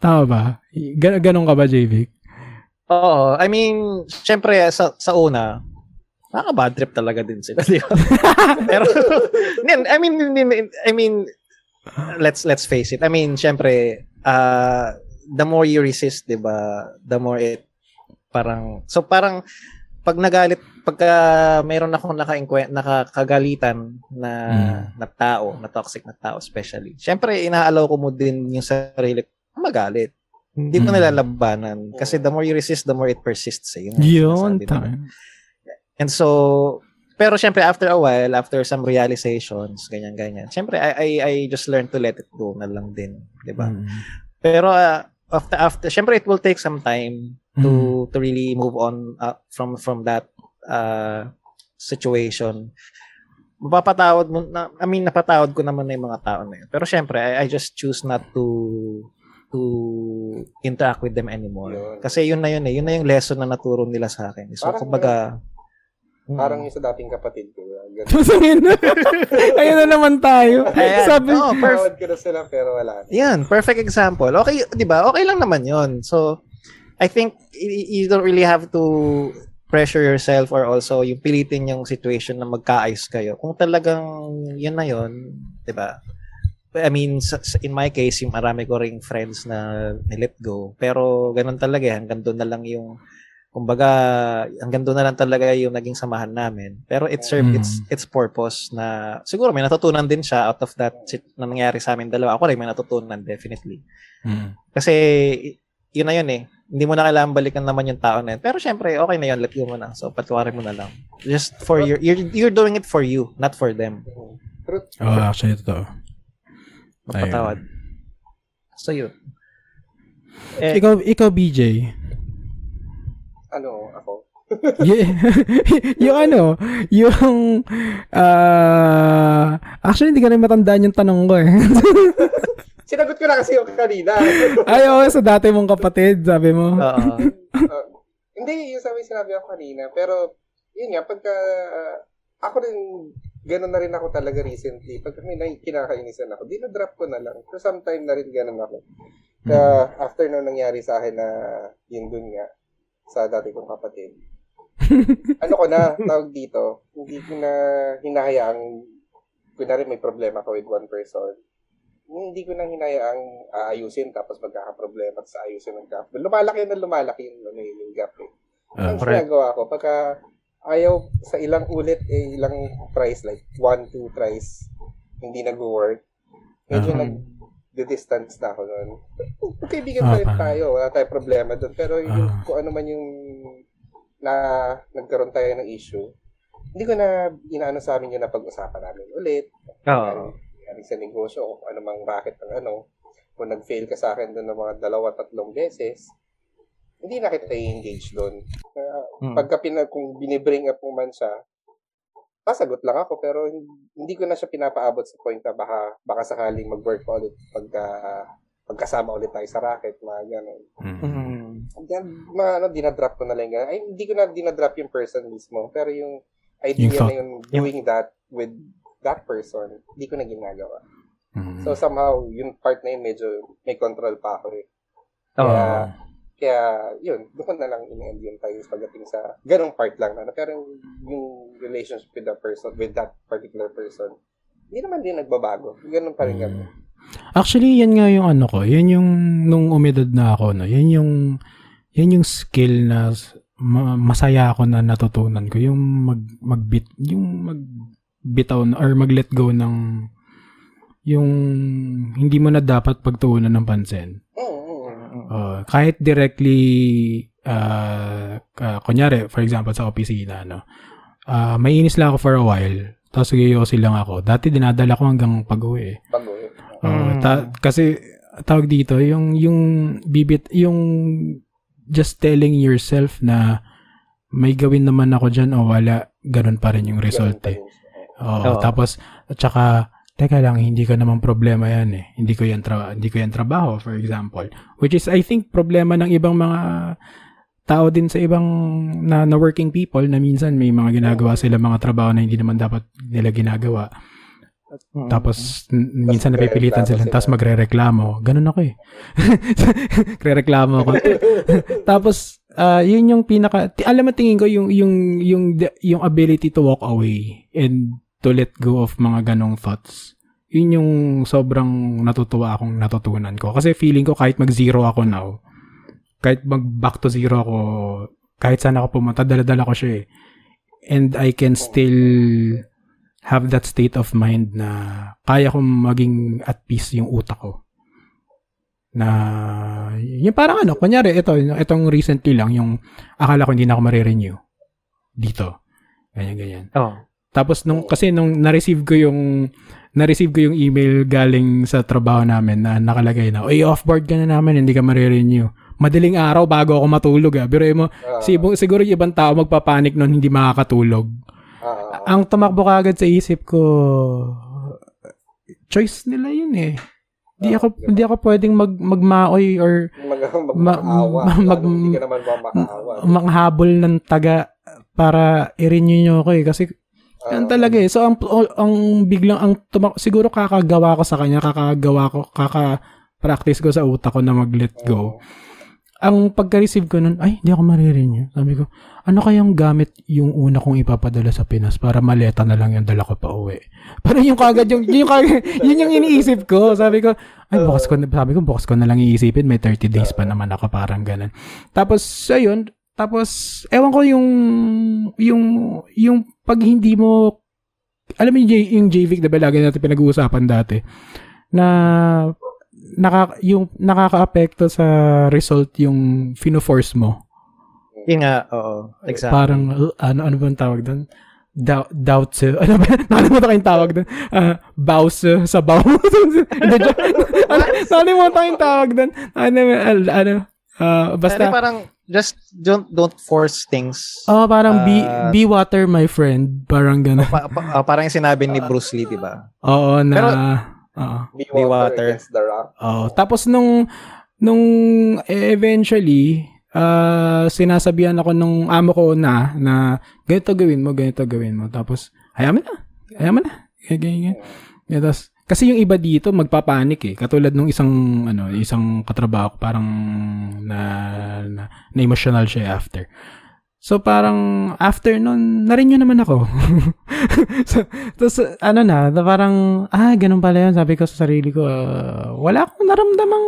Tama ba? Gan- ganon ka ba, JV? Oo. I mean, syempre, sa, sa una, nakaka-bad trip talaga din sila, (laughs) di ba? Pero, (laughs) I mean, I mean, let's let's face it. I mean, syempre, uh, the more you resist, di ba, the more it, parang, so parang, pag nagalit, pagka mayroon akong naka nakakagalitan na, na tao, na toxic na tao especially, syempre, inaalaw ko mo din yung sarili ko magalit. Hindi ko Mm. nilalabanan. Kasi the more you resist, the more it persists. Eh. Yun, tama. And so, pero syempre after a while, after some realizations, ganyan-ganyan, syempre I, I, I just learned to let it go na lang din. di ba? Mm. Pero uh, after, after, syempre it will take some time Mm. to to really move on uh, from from that uh, situation. Mapapatawad mo na, I mean napatawad ko naman na yung mga tao na yun. Pero syempre I, I just choose not to to interact with them anymore. Yun. Kasi yun na yun eh. Yun na yung lesson na naturo nila sa akin. So Parang kumbaga mm. Parang yung sa dating kapatid ko. Ayun (laughs) na. (laughs) Ayun na naman tayo. Ayan. Sabi, perfect. Tawad ko na sila pero wala. na. Yan, perfect example. Okay, 'di ba? Okay lang naman 'yon. So I think you don't really have to pressure yourself or also yung pilitin yung situation na magkaayos kayo. Kung talagang yun na yun, 'di ba? I mean, in my case, yung marami ko ring friends na nilet go. Pero ganun talaga eh, hanggang doon na lang yung kumbaga hanggang doon na lang talaga yung naging samahan namin. Pero it served Mm. its its purpose na siguro may natutunan din siya out of that na nangyari sa amin dalawa. Ako rin may natutunan definitely. Mm. Kasi yun na yun eh. Hindi mo na kailangan balikan naman yung tao na yun. Pero syempre, okay na yun. Let go mo na. So, patuwarin mo na lang. Just for your, you're, you're doing it for you, not for them. Oh, actually, totoo. Magpatawad. So, yun. Eh, Ikaw, ikaw, BJ. Ano, ako? (laughs) Y- (laughs) yung ano, yung, ah, actually, hindi ka rin matandaan yung tanong ko eh. (laughs) Sinagot ko na kasi yung kanina. Ay, oo, sa dati mong kapatid, sabi mo. oo. Uh, hindi, yung sabi sinabi ako kanina. Pero, yun nga, pagka, uh, ako rin, ganun na rin ako talaga recently. Pagka may na- kinakainisan ako, dinadrop ko na lang. For some time na rin ganun ako. Kaya, after nung nangyari sa akin na yun dun nga, sa dati kong kapatid, ano ko na, tawag dito, hindi ko na hinahayaang, kunwari may problema ko with one person, hindi ko nang hinayaang aayusin tapos magkakaproblema at sa ayusin ng gap. Lumalaki na lumalaki yung, ano, yun, yung gap eh. Ah, Ang ginagawa ko, pagka ayaw sa ilang ulit, eh, ilang tries, like one, two tries, hindi nag-work, medyo Ah. Nag-distance na ako noon. Kaibigan pa rin Ah, ah. tayo, wala tayong problema doon. Pero yung, Ah. kung ano man yung na nagkaroon tayo ng issue, hindi ko na inaano sa amin yung napag-usapan namin ulit. Oo. Nangyari sa negosyo, kung ano mang racket ng ano. Kung nag-fail ka sa akin doon ng mga dalawa, tatlong beses, hindi na kita i-engage doon. Kaya, Mm. pagka pina, kung binibring up mo man siya, pasagot lang ako, pero hindi ko na siya pinapaabot sa point na baka, baka sakaling mag-work pa ulit pagka, pagkasama ulit tayo sa racket, mga ganun. Mm. Mm. Yan, mga ano, dinadrop ko na lang. yan. Ay, hindi ko na dinadrop yung person mismo, pero yung idea Yung thought. na yun, doing that with that person, hindi ko na ginagawa. Mm. So somehow, yung part na yun, medyo may control pa ako eh. Oo. Kaya, kaya yun, doon na lang in-end yung tayo pagdating sa ganong part lang na. Pero yung relationship with that person, with that particular person, hindi naman din nagbabago. Ganun pa rin kami. Mm. Actually, yan nga yung ano ko. Yan yung, nung umedad na ako, no, yan yung, yan yung skill na masaya ako na natutunan ko. Yung mag, magbit, yung magbitaw or mag-let go ng, yung hindi mo na dapat pagtuunan ng pansin. Mm. Uh, kahit directly uh, uh, kunyari, for example, sa opisina, no, uh, may inis lang ako for a while, tapos giyosi lang ako. Dati dinadala ko hanggang pag-uwi. Pag-uwi. Uh, ta- kasi, tawag dito, yung, yung bibit, yung just telling yourself na may gawin naman ako dyan o wala, ganun pa rin yung result eh. Oo, Oo. Tapos, at saka, teka lang, hindi ko naman problema yan eh. Hindi ko yan, tra- hindi ko yan trabaho, for example. Which is, I think, problema ng ibang mga tao din sa ibang na, na working people na minsan may mga ginagawa sila mga trabaho na hindi naman dapat nila ginagawa. Mm-hmm. Tapos minsan napipilitan sila, sila tapos magrereklamo. Ganun ako eh. (laughs) Rereklamo ako. (laughs) tapos uh, yun yung pinaka alam mo tingin ko yung yung yung yung ability to walk away and to let go of mga ganong thoughts. Yun yung sobrang natutuwa akong natutunan ko. Kasi feeling ko kahit mag-zero ako now, kahit mag back to zero ako, kahit saan ako pumunta, dala-dala ko siya eh. And I can still have that state of mind na kaya kong maging at peace yung utak ko. Na, yung parang ano, kunyari, ito, itong recently lang, yung akala ko hindi na ako marirenew dito. Ganyan, ganyan. Oh. Tapos nung kasi nung na-receive ko yung na-receive ko yung email galing sa trabaho namin na nakalagay na, "Oy, off-board ka na namin, hindi ka marirenew." Madaling araw bago ako matulog ah. Pero mo, uh, siguro yung ibang tao magpapanik noon hindi makakatulog. Uh, Ang tumakbo kagad sa isip ko, choice nila yun eh. Hindi ako uh, hindi ako pwedeng mag magmaoy or mag, mag, mag, mag, hindi ka naman makaawa. Manghabol ng taga para i-renew nyo ako eh kasi yan talaga eh. So, ang, ang biglang, ang tumak- siguro kakagawa ko sa kanya, kakagawa ko, kaka-practice ko sa utak ko na mag-let go. Ang pagka-receive ko nun, ay, hindi ako marirenew. Sabi ko, ano kayang gamit yung una kong ipapadala sa Pinas para maleta na lang yung dala ko pa uwi? (laughs) Parang yung kagad, yung, yung kagad, (laughs) yun yung iniisip ko. Sabi ko, ay, bukas ko, sabi ko, bukas ko na lang iisipin. May 30 days pa naman ako, parang ganun. Tapos, ayun, tapos, ewan ko yung, yung, yung pag hindi mo, alam mo yung, J, yung JVIC, diba lagi natin pinag-uusapan dati, na naka, yung nakaka-apekto sa result yung fino-force mo. Yun nga, oo. Exactly. Parang, uh, ano, ano ba ang tawag doon? Doubt, doubt (laughs) ano ba? Nakalimutan ko yung tawag doon. Uh, bows sa bow. (laughs) (laughs) Nakalimutan ko yung tawag doon. Ano, ano, uh, basta. Ano parang, just don't don't force things. Oh, parang uh, be be water my friend, parang gano'n. Pa, pa, uh, parang yung sinabi ni Bruce Lee, 'di ba? Oo, na Pero, uh, be, be water, against the rock. Oh, tapos nung nung eventually uh, sinasabihan ako nung amo ko na na ganito gawin mo, ganito gawin mo. Tapos hayaan mo na. Hayaan mo na. Ganyan, ganyan. Tapos kasi yung iba dito magpapanik eh. Katulad nung isang ano, isang katrabaho parang na na, na emotional siya after. So parang after nun, na-renew naman ako. (laughs) so, tapos ano na parang, ah, ganun pala yun. Sabi ko sa sarili ko, uh, wala akong naramdamang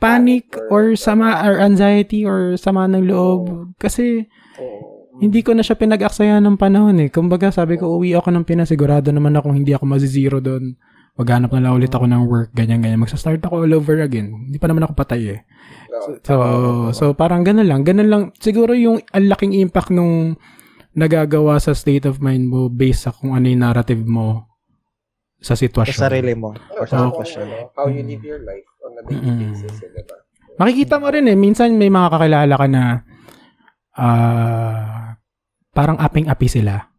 panic or sama or anxiety or sama ng loob. Kasi, hindi ko na siya pinag-aksaya ng panahon eh. Kumbaga, sabi ko, uwi ako ng Pinas, sigurado naman ako hindi ako mazizero doon. Maghanap na lang ulit ako ng work, ganyan-ganyan. Magsa-start ako all over again. Hindi pa naman ako patay eh. So, so parang ganun lang. Ganun lang. Siguro yung ang laking impact nung nagagawa sa state of mind mo based sa kung ano yung narrative mo sa sitwasyon. Sa sarili mo. Or sa sitwasyon. How you live your life on a daily basis. Eh, diba? Makikita mo rin eh. Minsan may mga kakilala ka na uh, parang aping-api sila.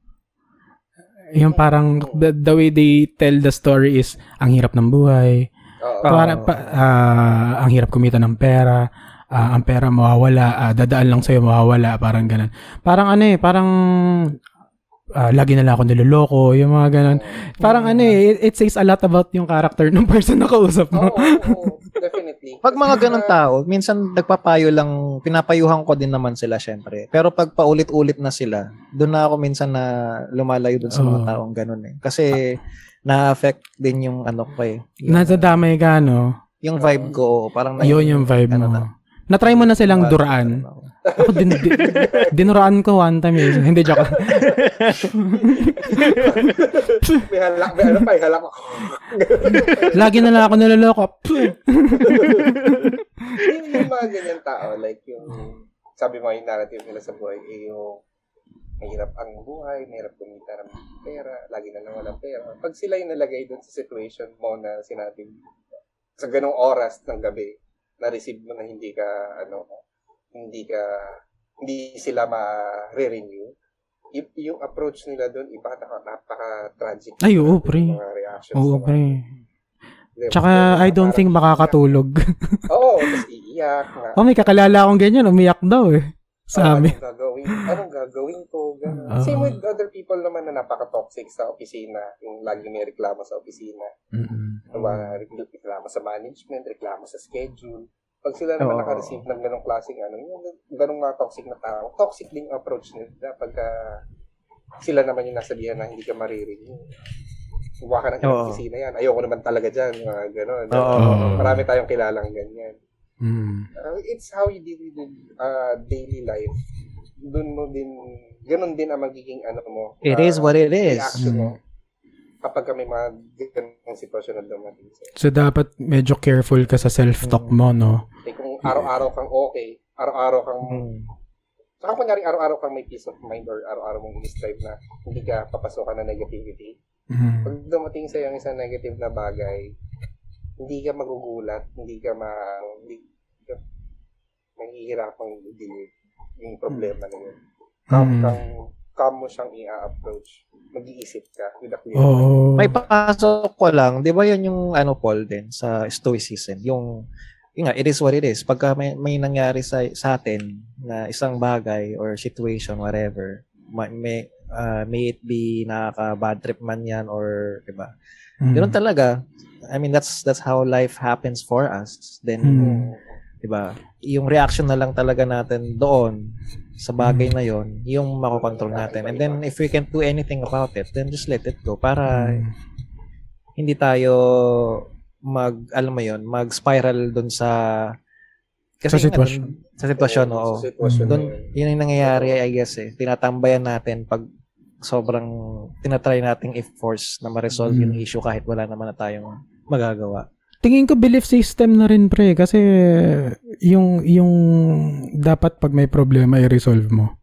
Yung parang the, the way they tell the story is ang hirap ng buhay. Uh, para, pa, uh, ang hirap kumita ng pera. Uh, ang pera mawawala, uh, dadaan lang sa'yo mawawala, parang ganun. Parang ano eh, parang uh, lagi na lang ako niloloko, yung mga ganun. Parang ano eh, it, it says a lot about yung character ng (laughs) person na kausap mo. Oo, oh, oh, definitely. Pag mga ganun tao, minsan nagpapayo lang, pinapayuhan ko din naman sila syempre. Pero pag paulit-ulit na sila, doon na ako minsan na lumalayo doon sa mga oh. taong ganun eh. Kasi na-affect din yung ano ko eh. Yung, Nasa damay ka, no? Yung vibe ko, parang... Na, yun yung vibe ano mo. Na, Na-try mo na silang duraan. Ako din, din dinuraan ko one time eh. Hindi joke. may halak, may ano pa, halak Lagi na lang ako niloloko. yung, yung mga ganyan tao, like yung, sabi mo yung narrative nila sa buhay, eh yung, mahirap ang buhay, mahirap kumita ng pera, lagi na lang walang pera. Pag sila yung nalagay doon sa situation mo na sinabi sa ganong oras ng gabi, na-receive mo na hindi ka, ano, hindi ka, hindi sila ma-renew, y- yung approach nila doon, iba, napaka-tragic. Ay, oo, pre. Oo, pre. Diba? Tsaka, I don't think makakatulog. (laughs) Oo, tapos iiyak nga. oh, may kakalala akong ganyan, umiyak daw eh. Sa Ah, amin. Anong gagawin? Anong gagawin ko? Ganun. Oo. Same with other people naman na napaka-toxic sa opisina. Yung lagi may reklamo sa opisina. Mm-mm. Diba? Reklamo sa management, reklamo sa schedule. Pag sila naman Oo. naka-receive ng ganong klaseng ano, yung ganong mga toxic na tao, toxic din yung approach nila pagka sila naman yung nasabihan na hindi ka maririnig. Huwag ka ng Oo. opisina yan. Ayoko naman talaga dyan. Mga ganon. Oo. Marami tayong kilalang ganyan. Mm. Uh, it's how you deal with uh, daily life. Doon mo din, ganun din ang magiging ano mo. It uh, is what it is. Reaction mo. Mm. Kapag kami mga ganung sitwasyon na dumating. So, dapat medyo careful ka sa self-talk mo, no? Araw-araw kang okay, araw-araw kang, Mm. saka kunyari araw-araw kang may peace of mind or araw-araw mong strive na hindi ka papasokan ng negativity. Mm. Pag dumating sa'yo ang isang negative na bagay, hindi ka magugulat, hindi ka ma, hindi ka mahihirapang deal yung problema na yun. Calm, Mm. kang, calm mo siyang i-approach. Mag-iisip ka with a. Oo. May pasok ko lang, 'di ba 'yun yung ano Paul din sa stoicism, yung yun nga, it is what it is. Pagka may, may nangyari sa, sa atin na isang bagay or situation, whatever, may, may, ah, may it be nakaka-bad trip man yan or, di ba? Mm. Ganun talaga. I mean, that's that's how life happens for us. Then, Mm. 'di ba? Yung reaction na lang talaga natin doon sa bagay Hmm. na 'yon, yung makokontrol natin. And then if we can't do anything about it, then just let it go para Mm. hindi tayo mag alam mo 'yon, mag-spiral doon sa Sa nga sitwasyon. dun- sa sitwasyon, Oo, oo. Sa sitwasyon Doon, yun. yun yung nangyayari, I guess eh. Tinatambayan natin pag sobrang tinatry nating i-force na ma-resolve Mm. yung issue kahit wala naman na tayong magagawa. Tingin ko belief system na rin pre kasi yung yung dapat pag may problema i-resolve mo.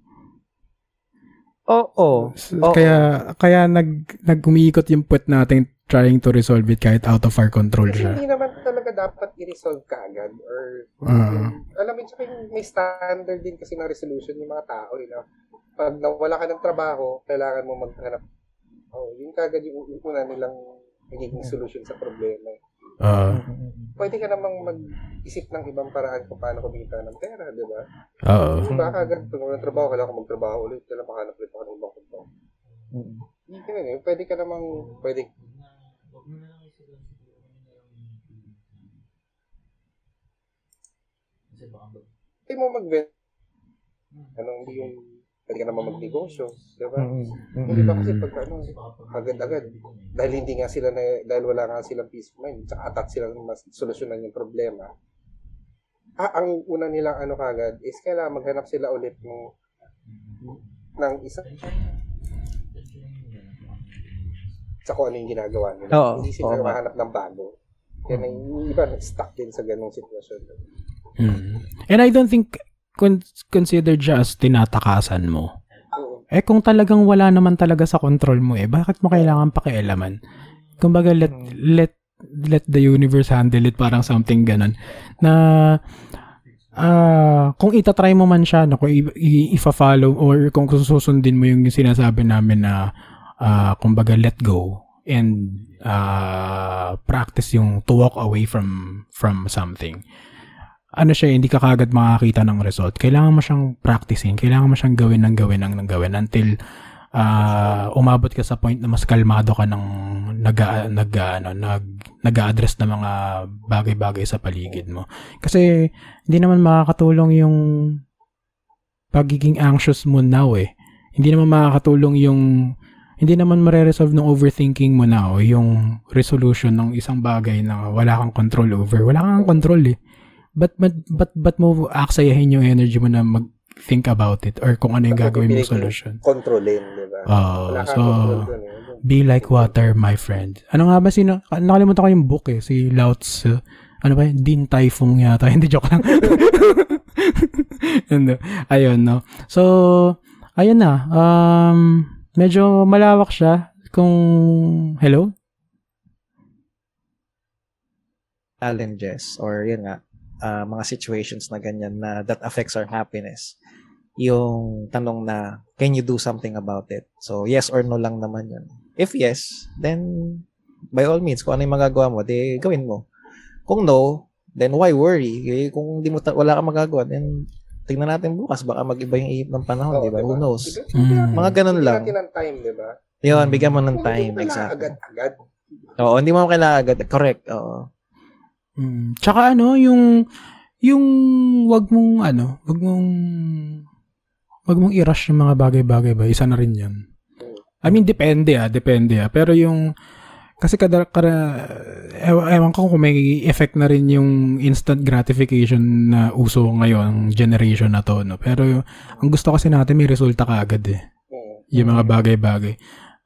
Oo. S- Oo. Kaya kaya nag nag-umiikot yung puwet natin trying to resolve it kahit out of our control Kasi siya. hindi naman talaga dapat i-resolve kaagad or Ah. alam mo, tsaka yung may standard din kasi ng resolution yung mga tao. You know? Pag nawala ka ng trabaho, kailangan mo maghanap. Oh, yun kagad yung yung una nilang magiging solution sa problema. Ah. Pwede ka namang mag-isip ng ibang paraan kung paano kumita ng pera, di ba? Oo. Di ba kagad, pag walang trabaho, kailangan ko magtrabaho ulit, kailangan makahanap ulit ako ng ibang trabaho. Mm. Hindi ganun eh. Pwede ka namang, pwede, pwede mo mag ano, hindi yung, pwede ka naman magnegosyo, di ba? Mm. Mm. Hindi ba kasi pag ano, agad-agad, dahil hindi nga sila na, dahil wala nga silang peace of mind, tsaka atat sila mas solusyonan yung problema, ah, ang una nilang ano kagad is kailangan maghanap sila ulit ng ng isa sa kung ano yung ginagawa nila. Oo, hindi sila oo mahanap ng bago. Kaya na yung iba stuck din sa ganong sitwasyon. Mm. And I don't think con- considered siya as tinatakasan mo. Eh kung talagang wala naman talaga sa control mo eh, bakit mo kailangan pakialaman? Kumbaga let let let the universe handle it parang something ganun na ah kung itatry mo man siya no, kung i- i- ifa-follow or kung susundin mo yung sinasabi namin na ah kumbaga let go and ah practice yung to walk away from from something ano siya, hindi ka kagad makakita ng result. Kailangan mo siyang practicing. Kailangan mo siyang gawin ng gawin ng, ng gawin until ah, umabot ka sa point na mas kalmado ka ng nag, nag, ano, nag, nag-address ng mga bagay-bagay sa paligid mo. Kasi hindi naman makakatulong yung pagiging anxious mo now eh. Hindi naman makakatulong yung hindi naman mare-resolve ng overthinking mo now yung resolution ng isang bagay na wala kang control over. Wala kang control eh. But, but, but, but mo aksayahin yung energy mo na mag-think about it or kung ano yung Bakit gagawin mong solution. Kontrolin, di ba? Oo, kang so, dun eh. Be like water, my friend. Ano nga ba sino? Nakalimutan ko yung book eh, si Lao Tzu. ano ba, Din Typhoon yata. (laughs) Hindi, joke lang. (laughs) And, ayun, no. So, ayun na. Um, medyo malawak siya. Kung, hello? Challenges or yun nga, uh, mga situations na ganyan na that affects our happiness. Yung tanong na, can you do something about it? So, yes or no lang naman yun. If yes, then by all means, kung ano yung magagawa mo, di gawin mo. Kung no, then why worry? Eh, kung di mo ta- wala kang magagawa, then tingnan natin bukas, baka mag-iba yung ihip ng panahon, Oo, di ba? diba? Who knows? Mm. Mga ganun Bigyan lang. natin ng time, di ba? Yun, bigyan mo ng Kung time. hindi mo kailangan Exactly. Agad-agad. Oo, hindi mo kailangan agad. Correct. Oo. Mm. Tsaka ano, yung, yung, wag mong, ano, wag mong, wag mong i-rush yung mga bagay-bagay ba? Isa na rin yan. I mean, depende ah, depende ah. Pero yung, kasi kada, kada ewan, ko kung may effect na rin yung instant gratification na uso ngayon, generation na to, no? Pero ang gusto kasi natin may resulta ka agad eh. Yung mga bagay-bagay.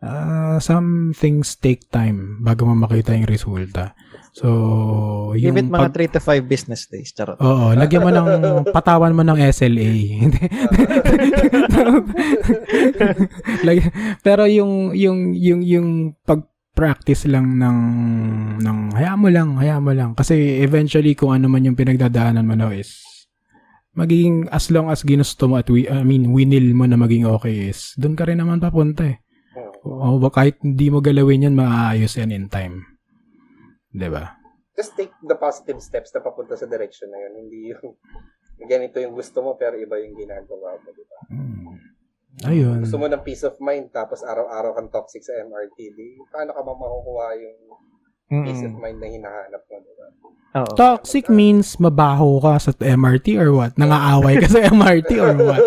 Ah, some things take time bago mo makita yung resulta. So, Give it yung mga pag, 3 to 5 business days. Charot. Oo, lagyan mo ng (laughs) patawan mo ng SLA. (laughs) Pero yung yung yung yung pag-practice lang ng ng hayaan mo lang, hayaan mo lang kasi eventually kung ano man yung pinagdadaanan mo no is magiging as long as ginusto mo at we, I mean winil mo na maging okay is doon ka rin naman papunta eh. O kahit hindi mo galawin yan, maaayos yan in time. 'Di ba? Just take the positive steps na papunta sa direction na yun. Hindi yung (laughs) ganito yung gusto mo pero iba yung ginagawa mo, di ba? Hmm. Ayun. Gusto mo ng peace of mind tapos araw-araw kang toxic sa MRT, di paano ka ba makukuha yung peace of Mm-mm. mind na hinahanap mo, di ba? Oo. Toxic means mabaho ka sa MRT or what? Nangaaway ka sa (laughs) MRT or what?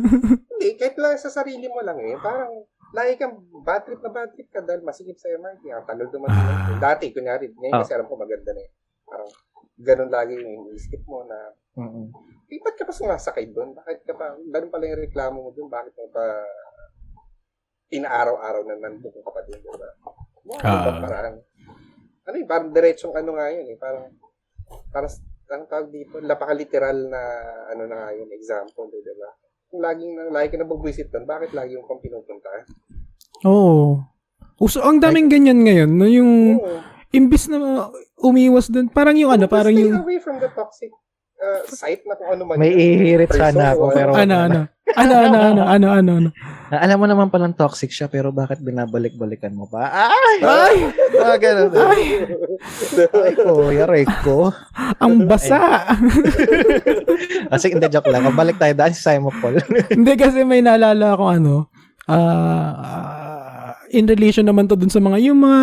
(laughs) Hindi, kahit lang sa sarili mo lang eh. Parang lagi kang bad trip na bad trip ka dahil masigip sa MRT. Ang tagal naman. Ah. Dati, kunyari, ngayon Ah. kasi alam ko maganda na eh. Parang ganun lagi yung isip mo na Mm-mm. eh, ba't ka pa sumasakay doon? Bakit ka pa, ganun pala yung reklamo mo doon, bakit mo pa inaaraw-araw na nandun ka pa din, di ba? Wow, Ah. parang, ano eh, parang diretsong ano nga yun eh, parang, parang, ang tawag dito, napaka-literal na, ano na nga yun, example, eh, di ba? Kung laging, lagi ka na bubwisit doon, bakit lagi yung kang pinupunta? Oo. Uso, ang daming ganyan ngayon. No? Yung, Oo. imbis na umiwas dun, parang yung ano, parang Stay yung, away from the toxic uh, site na kung ano man May ihirit sana ako, pero- ano, ano, ano, ano, ano, ano, ano, ano. Ah, alam mo naman palang toxic siya, pero bakit binabalik-balikan mo pa? Ay! Ay! Ah, ganun. Ay! Ay ko, yaray ko. Ang basa. Kasi hindi, joke lang. Balik tayo daan si Simon Paul. Hindi kasi may naalala ako ano, ah, ah, in relation naman to dun sa mga, yung mga,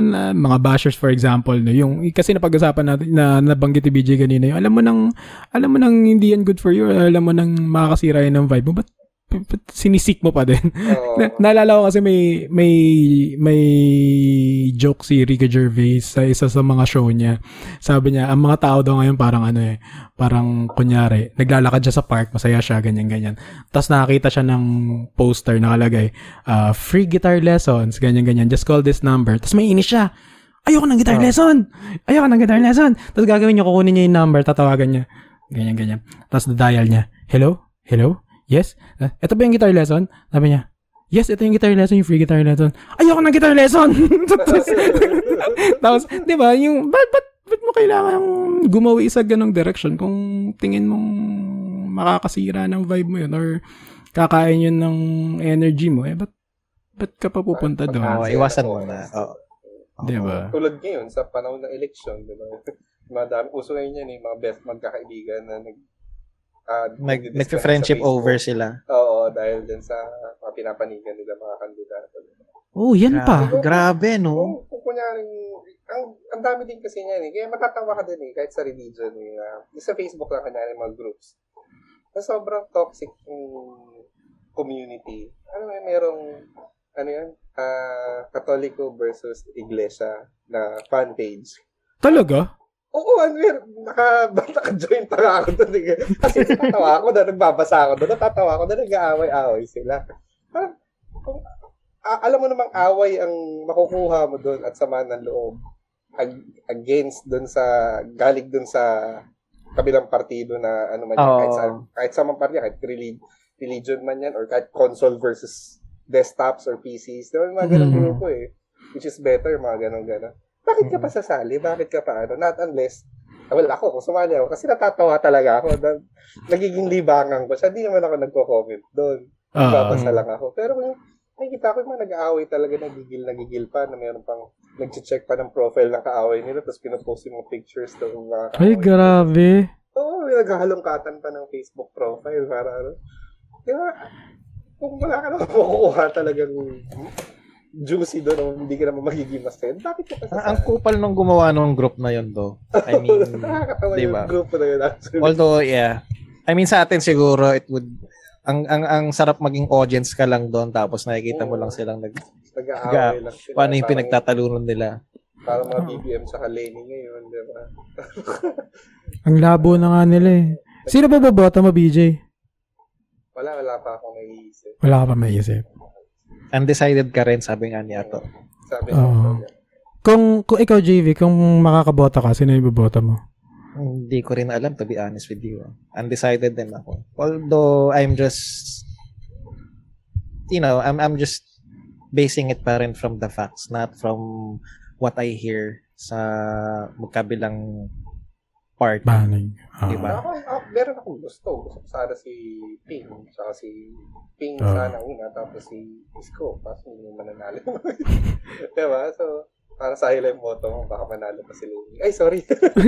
na- mga bashers for example, no, yung, kasi napag-usapan natin, na nabanggit ni BJ kanina, yung alam mo nang, alam mo nang hindi yan good for you, alam mo nang makakasira yan ng vibe mo, ba't sinisik mo pa din? Oo. (laughs) Na, naalala ko kasi may may may joke si Ricky Gervais sa isa sa mga show niya. Sabi niya, ang mga tao daw ngayon parang ano eh, parang kunyari, naglalakad siya sa park, masaya siya, ganyan-ganyan. Tapos nakakita siya ng poster nakalagay, uh, free guitar lessons, ganyan-ganyan, just call this number. Tapos may inis siya. Ayoko ng guitar Oh. lesson! Ayoko ng guitar lesson! Tapos gagawin niya, kukunin niya yung number, tatawagan niya. Ganyan-ganyan. Tapos dial niya, hello? Hello? Yes? Uh, ito ba yung guitar lesson? Sabi niya, yes, ito yung guitar lesson, yung free guitar lesson. Ayoko ng guitar lesson! tapos, (laughs) tapos, di ba, yung, ba't, ba't, ba't mo kailangan gumawi sa ganong direction kung tingin mong makakasira ng vibe mo yun or kakain yun ng energy mo, eh, ba't, ba't ka pa pupunta Oo, doon? iwasan mo na. Oo. Di ba? Tulad ngayon, sa panahon ng election, di ba? (laughs) Madami, uso ngayon yan eh, mga best magkakaibigan na nag ah, Nag, nagdi-discuss nagka-friendship over sila. Oo, dahil din sa mga pinapanigan nila mga kandidato. Oh, yan pa. Grabe, grabe, no? Kung, kung kunyari, ang, ang dami din kasi niyan eh. Kaya matatawa ka din eh, kahit sa religion. Eh, uh, sa Facebook lang kanyari mga groups. Na sobrang toxic yung community. Ano may merong, ano yan, ah Katoliko versus Iglesia na fan page. Talaga? Oo, ano yun, naka, (laughs) naka-join pa ako doon. eh. Kasi natatawa ako na nagbabasa ako doon, natatawa ako na nag-aaway-aaway sila. Parang, kung, a- alam mo namang away ang makukuha mo doon at sama ng loob. ag- against dun sa, galig dun sa kabilang partido na ano man yan, Oo. kahit sa, kahit sa mga partido, kahit relig- religion man yan, or kahit console versus desktops or PCs. Diba, mga ganun Mhm. grupo eh. Which is better, mga ganun ganun. Bakit ka pa sasali? Bakit ka pa ano? Not unless, ah, well, ako, kung sumali ako, kasi natatawa talaga ako. Na, nagiging libangan ko. Siya, di naman ako nagko-comment doon. Oo. Babasa lang ako. Pero kung nakikita ko yung mga nag-aaway talaga, nagigil, nagigil pa, na mayroon pang nag-check pa ng profile ng kaaway nila, tapos pinopost yung mga pictures ng mga Ay, kaaway. grabe. Oo, may naghahalongkatan pa ng Facebook profile para ano. Di ba? Kung wala ka naman makukuha talagang juicy doon o hindi ka naman magiging masaya, bakit ka pa Ang, ang kupal nung gumawa nung group na yun, do. I mean, (laughs) Nakakatawa diba? yung grupo na yun actually. although, yeah. I mean, sa atin siguro, it would, ang, ang, ang sarap maging audience ka lang doon, tapos nakikita mo lang silang nag, Nag-aaway lang sila. paano yung pinagtatalunan nila. Parang mga BBM sa Lenny ngayon, di ba? (laughs) Ang labo na nga nila eh. Sino ba boboto mo, BJ? Wala, wala pa akong naiisip. Wala ka pa maisip. Undecided ka rin, sabi nga ni Ato. Sabi Oo. ko, Kung, kung ikaw, JV, kung makakabota ka, sino yung boboto mo? Hindi ko rin alam, to be honest with you. Undecided din ako. Although, I'm just, you know, I'm, I'm just basing it pa rin from the facts, not from what I hear sa magkabilang part. Banig. Ah. Diba? Ako, ako, meron akong gusto. Gusto ko sana si Ping. Saka si Ping Oo. sana una. Tapos si Isko. Kaso hindi mo mananalo. (laughs) diba? So, para sa highlight moto mo, baka manalo pa si Lenny. Ay, sorry.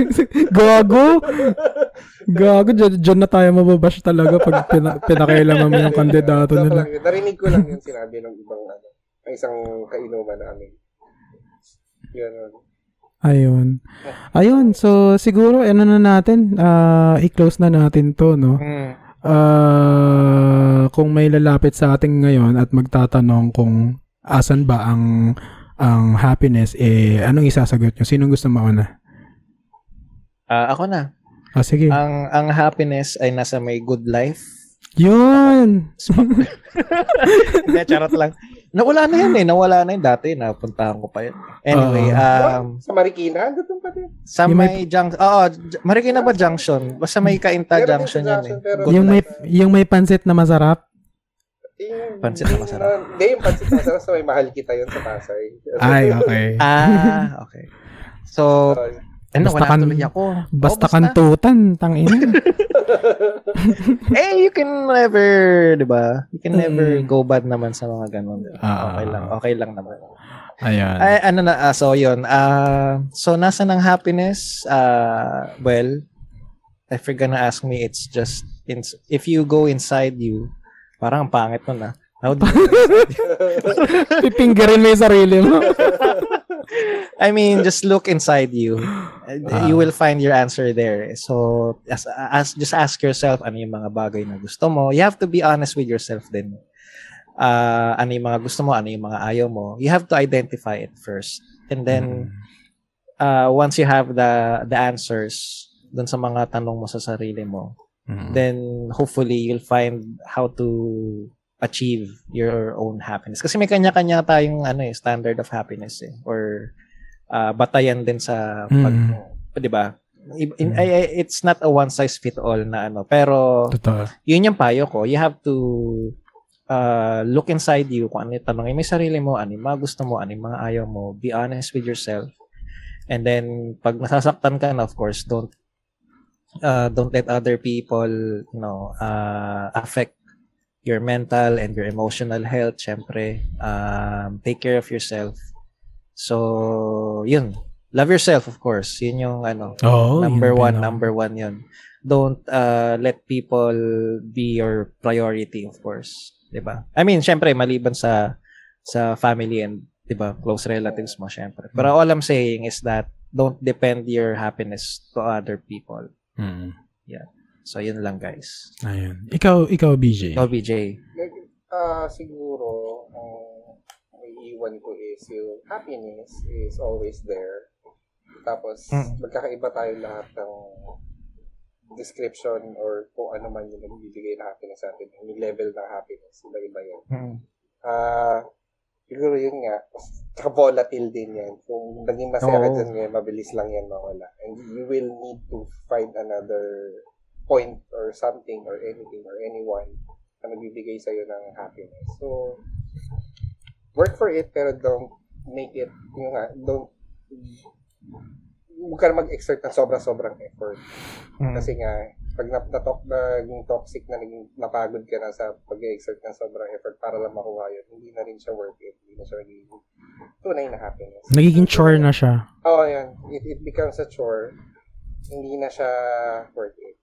(laughs) Gago! Gago, dyan, dyan na tayo mababash talaga pag pina, pinakailangan mo yung kandidato nila. lang. Narinig ko lang yung sinabi ng ibang ano, ng isang kainuman namin. Yun. Ayun. Ayun, so siguro ano na natin, ah, i-close na natin to, no? Mm. Ah, kung may lalapit sa atin ngayon at magtatanong kung asan ba ang ang happiness, eh, anong isasagot nyo? Sinong gusto mauna? Ah, ako na. Ah, sige. Ang ang happiness ay nasa may good life. Yun! (laughs) Hindi, charot lang. Nawala na yan eh. Nawala na yun dati. Napuntahan ko pa yun. Anyway, um, sa Marikina, doon pa din. sa Yung may- may junction, oo, J- Marikina ba junction? Basta may Kainta Meron din junction sa yan junction, eh. pero- yung may yung may pansit na masarap. Yung, Pansit na masarap. Hindi, yung pansit na masarap. So, may mahal kita yun sa Pasay. Ay, okay. Ah, okay. So, Sorry. Ano, Basta kan- tuloy ako. Basta Oh, kantutan, tangina. (laughs) eh, you can never, di ba? You can never Mm. go bad naman sa mga ganun. Ah. okay lang, okay lang naman. Ayan. Ay, ano na, ah, so yun. Ah, so, nasa ng happiness? Ah, well, if you're gonna ask me, it's just, in, if you go inside you, parang ang pangit nun ah. How do you (laughs) Pipinggirin mo yung sarili mo. (laughs) I mean, just look inside you. Ah. you will find your answer there. So, as, as, just ask yourself ano yung mga bagay na gusto mo. You have to be honest with yourself din. Uh, ano yung mga gusto mo, ano yung mga ayaw mo. You have to identify it first. And then, uh, once you have the the answers dun sa mga tanong mo sa sarili mo, Mm. then hopefully you'll find how to achieve your own happiness. Kasi may kanya-kanya tayong ano eh, standard of happiness eh or uh, batayan din sa pag Mm. 'di ba? In- Mm. I- I- it's not a one size fit all na ano, pero Totoo. yun yung payo ko. You have to uh, look inside you kung ano yung tanongin mo sarili mo, ano yung mga gusto mo, ano yung mga ayaw mo. Be honest with yourself. And then, pag nasasaktan ka na, of course, don't uh, don't let other people, you know, uh, affect your mental and your emotional health. Syempre, um, take care of yourself. So, yun. Love yourself, of course. Yun yung ano, Oo. number yun one, number one yun. Don't uh, let people be your priority, of course. 'Di ba? I mean, syempre, maliban sa sa family and 'di ba, close relatives mo, syempre. Pero all I'm saying is that don't depend your happiness to other people. Mm. So, yun lang, guys. Ayun. Ikaw, ikaw, BJ. Ikaw, BJ. Ah, siguro, may iwan ko is yung happiness is always there. Tapos, Mm. magkakaiba tayo lahat ng description or kung ano man yung nagbibigay na happiness sa atin. Yung level ng happiness, iba-iba yun. Mm. Ah, siguro yun nga, Tsaka volatile din yan. Kung naging masaya ka dyan ngayon, mabilis lang yan mawala. And you will need to find another point or something or anything or anyone na magbibigay sa'yo ng happiness. So, work for it pero don't make it, yung nga, don't huwag ka na mag-exert ng sobra-sobrang effort. Mm. Kasi nga, pag na, natok, naging toxic na, naging napagod ka na sa pag-exert ng sobrang effort para lang makuha yun, hindi na rin siya worth it. Hindi na siya naging tunay na happiness. Nagiging chore na siya. Oo, oh, yan. It, it becomes a chore. Hindi na siya worth it.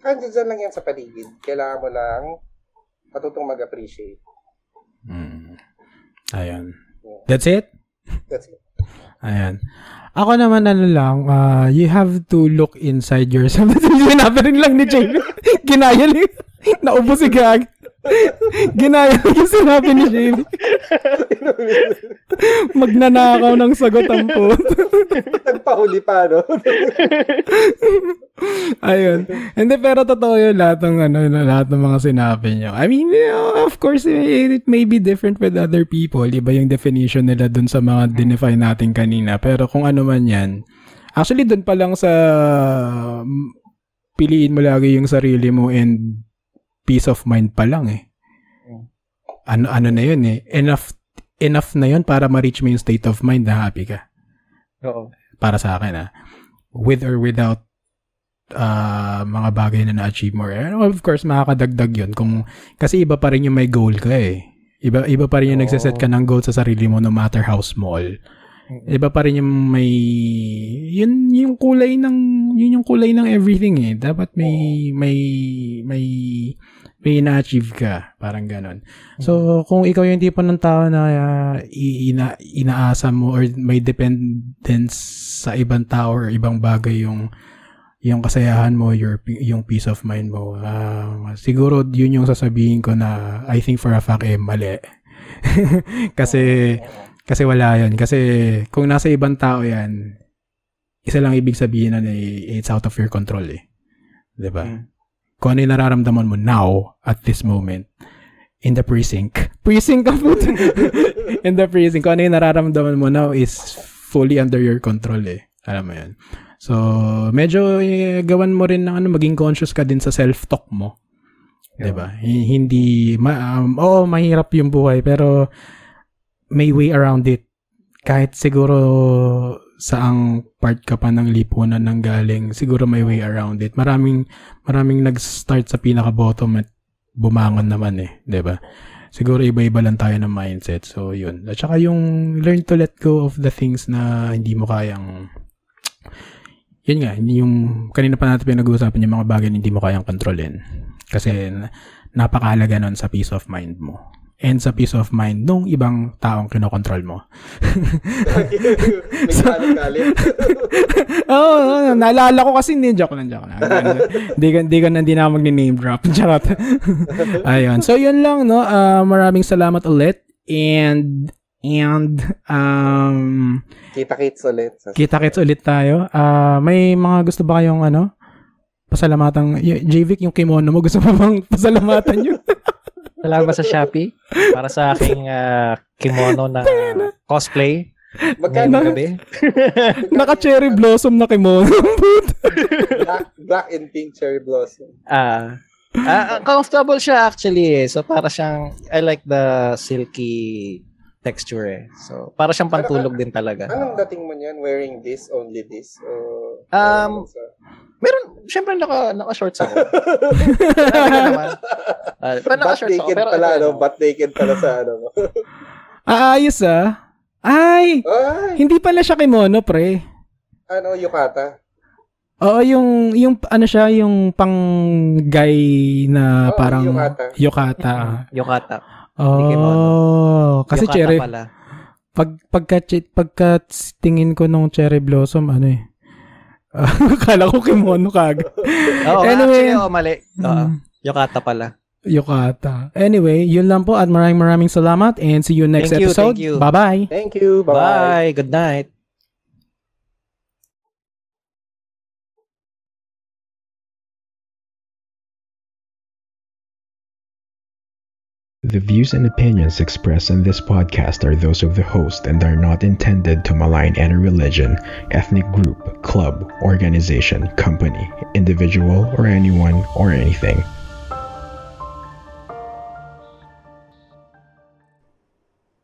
Kahit dyan lang yan sa paligid. Kailangan mo lang matutong mag-appreciate. Ayan. Yeah. That's it? That's it. Ayan. Ako naman ano lang, uh, you have to look inside yourself. (laughs) Sinabi rin lang ni Jamie. (laughs) Ginaya lang. Naubo si Gag. Ginaya yung sinabi ni Jamie. Magnanakaw ng sagot ang po. Nagpahuli pa, no? Ayun. Hindi, pero totoo yun lahat ng, ano, lahat ng mga sinabi nyo. I mean, you know, of course, it, may be different with other people. Iba yung definition nila dun sa mga dinefine natin kanina. Pero kung ano man yan, actually, dun pa lang sa mm, piliin mo lagi yung sarili mo and peace of mind pa lang eh. Ano, ano na yun eh. Enough, enough na yun para ma-reach mo yung state of mind na happy ka Oo. para sa akin ah. With or without uh, mga bagay na na-achieve mo. And of course, makakadagdag yun. Kung, kasi iba pa rin yung may goal ka eh. Iba, iba pa rin yung Oo. nagsaset ka ng goal sa sarili mo no matter how small. Iba pa rin yung may, yun yung kulay ng, yun yung kulay ng everything eh. Dapat may, may, may, may na-achieve ka. Parang ganon. So, kung ikaw yung tipo ng tao na uh, ina, inaasa mo or may dependence sa ibang tao or ibang bagay yung yung kasayahan mo, your yung peace of mind mo. ah, siguro yun yung sasabihin ko na I think for a fact eh mali. (laughs) kasi kasi wala yun. Kasi kung nasa ibang tao yan, isa lang ibig sabihin na it's out of your control eh. ba? Mm. Kung ano yung nararamdaman mo now, at this moment, in the precinct. (laughs) Precinct ka po. (laughs) in the precinct. Kung ano yung nararamdaman mo now is fully under your control eh. Alam mo yun. So, medyo eh, gawan mo rin ng ano, maging conscious ka din sa self-talk mo. 'Di ba? H- Hindi, ma- um, oo, mahirap yung buhay, pero may way around it. Kahit siguro saang part ka pa ng lipunan ng galing, siguro may way around it. Maraming, maraming nag-start sa pinaka-bottom at bumangon naman eh, 'di ba? Siguro iba-iba lang tayo ng mindset. So, yun. At saka yung learn to let go of the things na hindi mo kayang yun nga, yung kanina pa natin pinag-uusapan yung mga bagay na hindi mo kayang kontrolin. Kasi na- napakahalaga nun sa peace of mind mo. And sa peace of mind nung ibang taong kinokontrol mo. (laughs) May galit-galit. (laughs) Oo, oh, naalala ko kasi hindi, joke lang, joke lang. Hindi ka, hindi ka na, hindi na mag-name drop. (laughs) Charot. Ayun. So, yun lang, no? Ah, maraming salamat ulit. And, and, um, Kita-kits ulit. Kita-kits ulit tayo. Ah, may mga gusto ba kayong, ano, pasalamatan, y- JVic, yung kimono mo, gusto mo bang pasalamatan yun? Salamat sa Shopee para sa aking ah, kimono na cosplay Magkano? gabi. (laughs) Naka-cherry blossom na kimono. (laughs) black, black and pink cherry blossom. Ah, ah, comfortable siya actually eh. So para siyang I like the silky texture eh. So para siyang pantulog din talaga. Anong dating mo niyan? Wearing this, only this? O, Um, sa- Meron, syempre naka, naka-shorts ako. (laughs) Marami ka naman. Ah, pero naka-shorts ako. naked Pero pala, ano, no? Butt naked pala sa ano. ah, ayos ah. Ay, Ay! hindi pala siya kimono, pre. Ano, yukata? Oo, yung, yung, ano siya, yung pang guy na Oo, parang yukata. yukata. Yukata. Oh, kasi Yukata cherry, pala. pag, pagka, pagka tingin ko nung cherry blossom, ano eh, (laughs) akala ko kimono kag. Oo, Anyway. actually, oo, mali. Oo, Mm, yukata pala. yukata. Anyway, yun lang po at maraming maraming salamat and see you next Thank you, episode. thank you. Bye-bye. Thank you. Bye-bye. Bye. Good night. The views and opinions expressed in this podcast are those of the host and are not intended to malign any religion, ethnic group, club, organization, company, individual, or anyone or anything.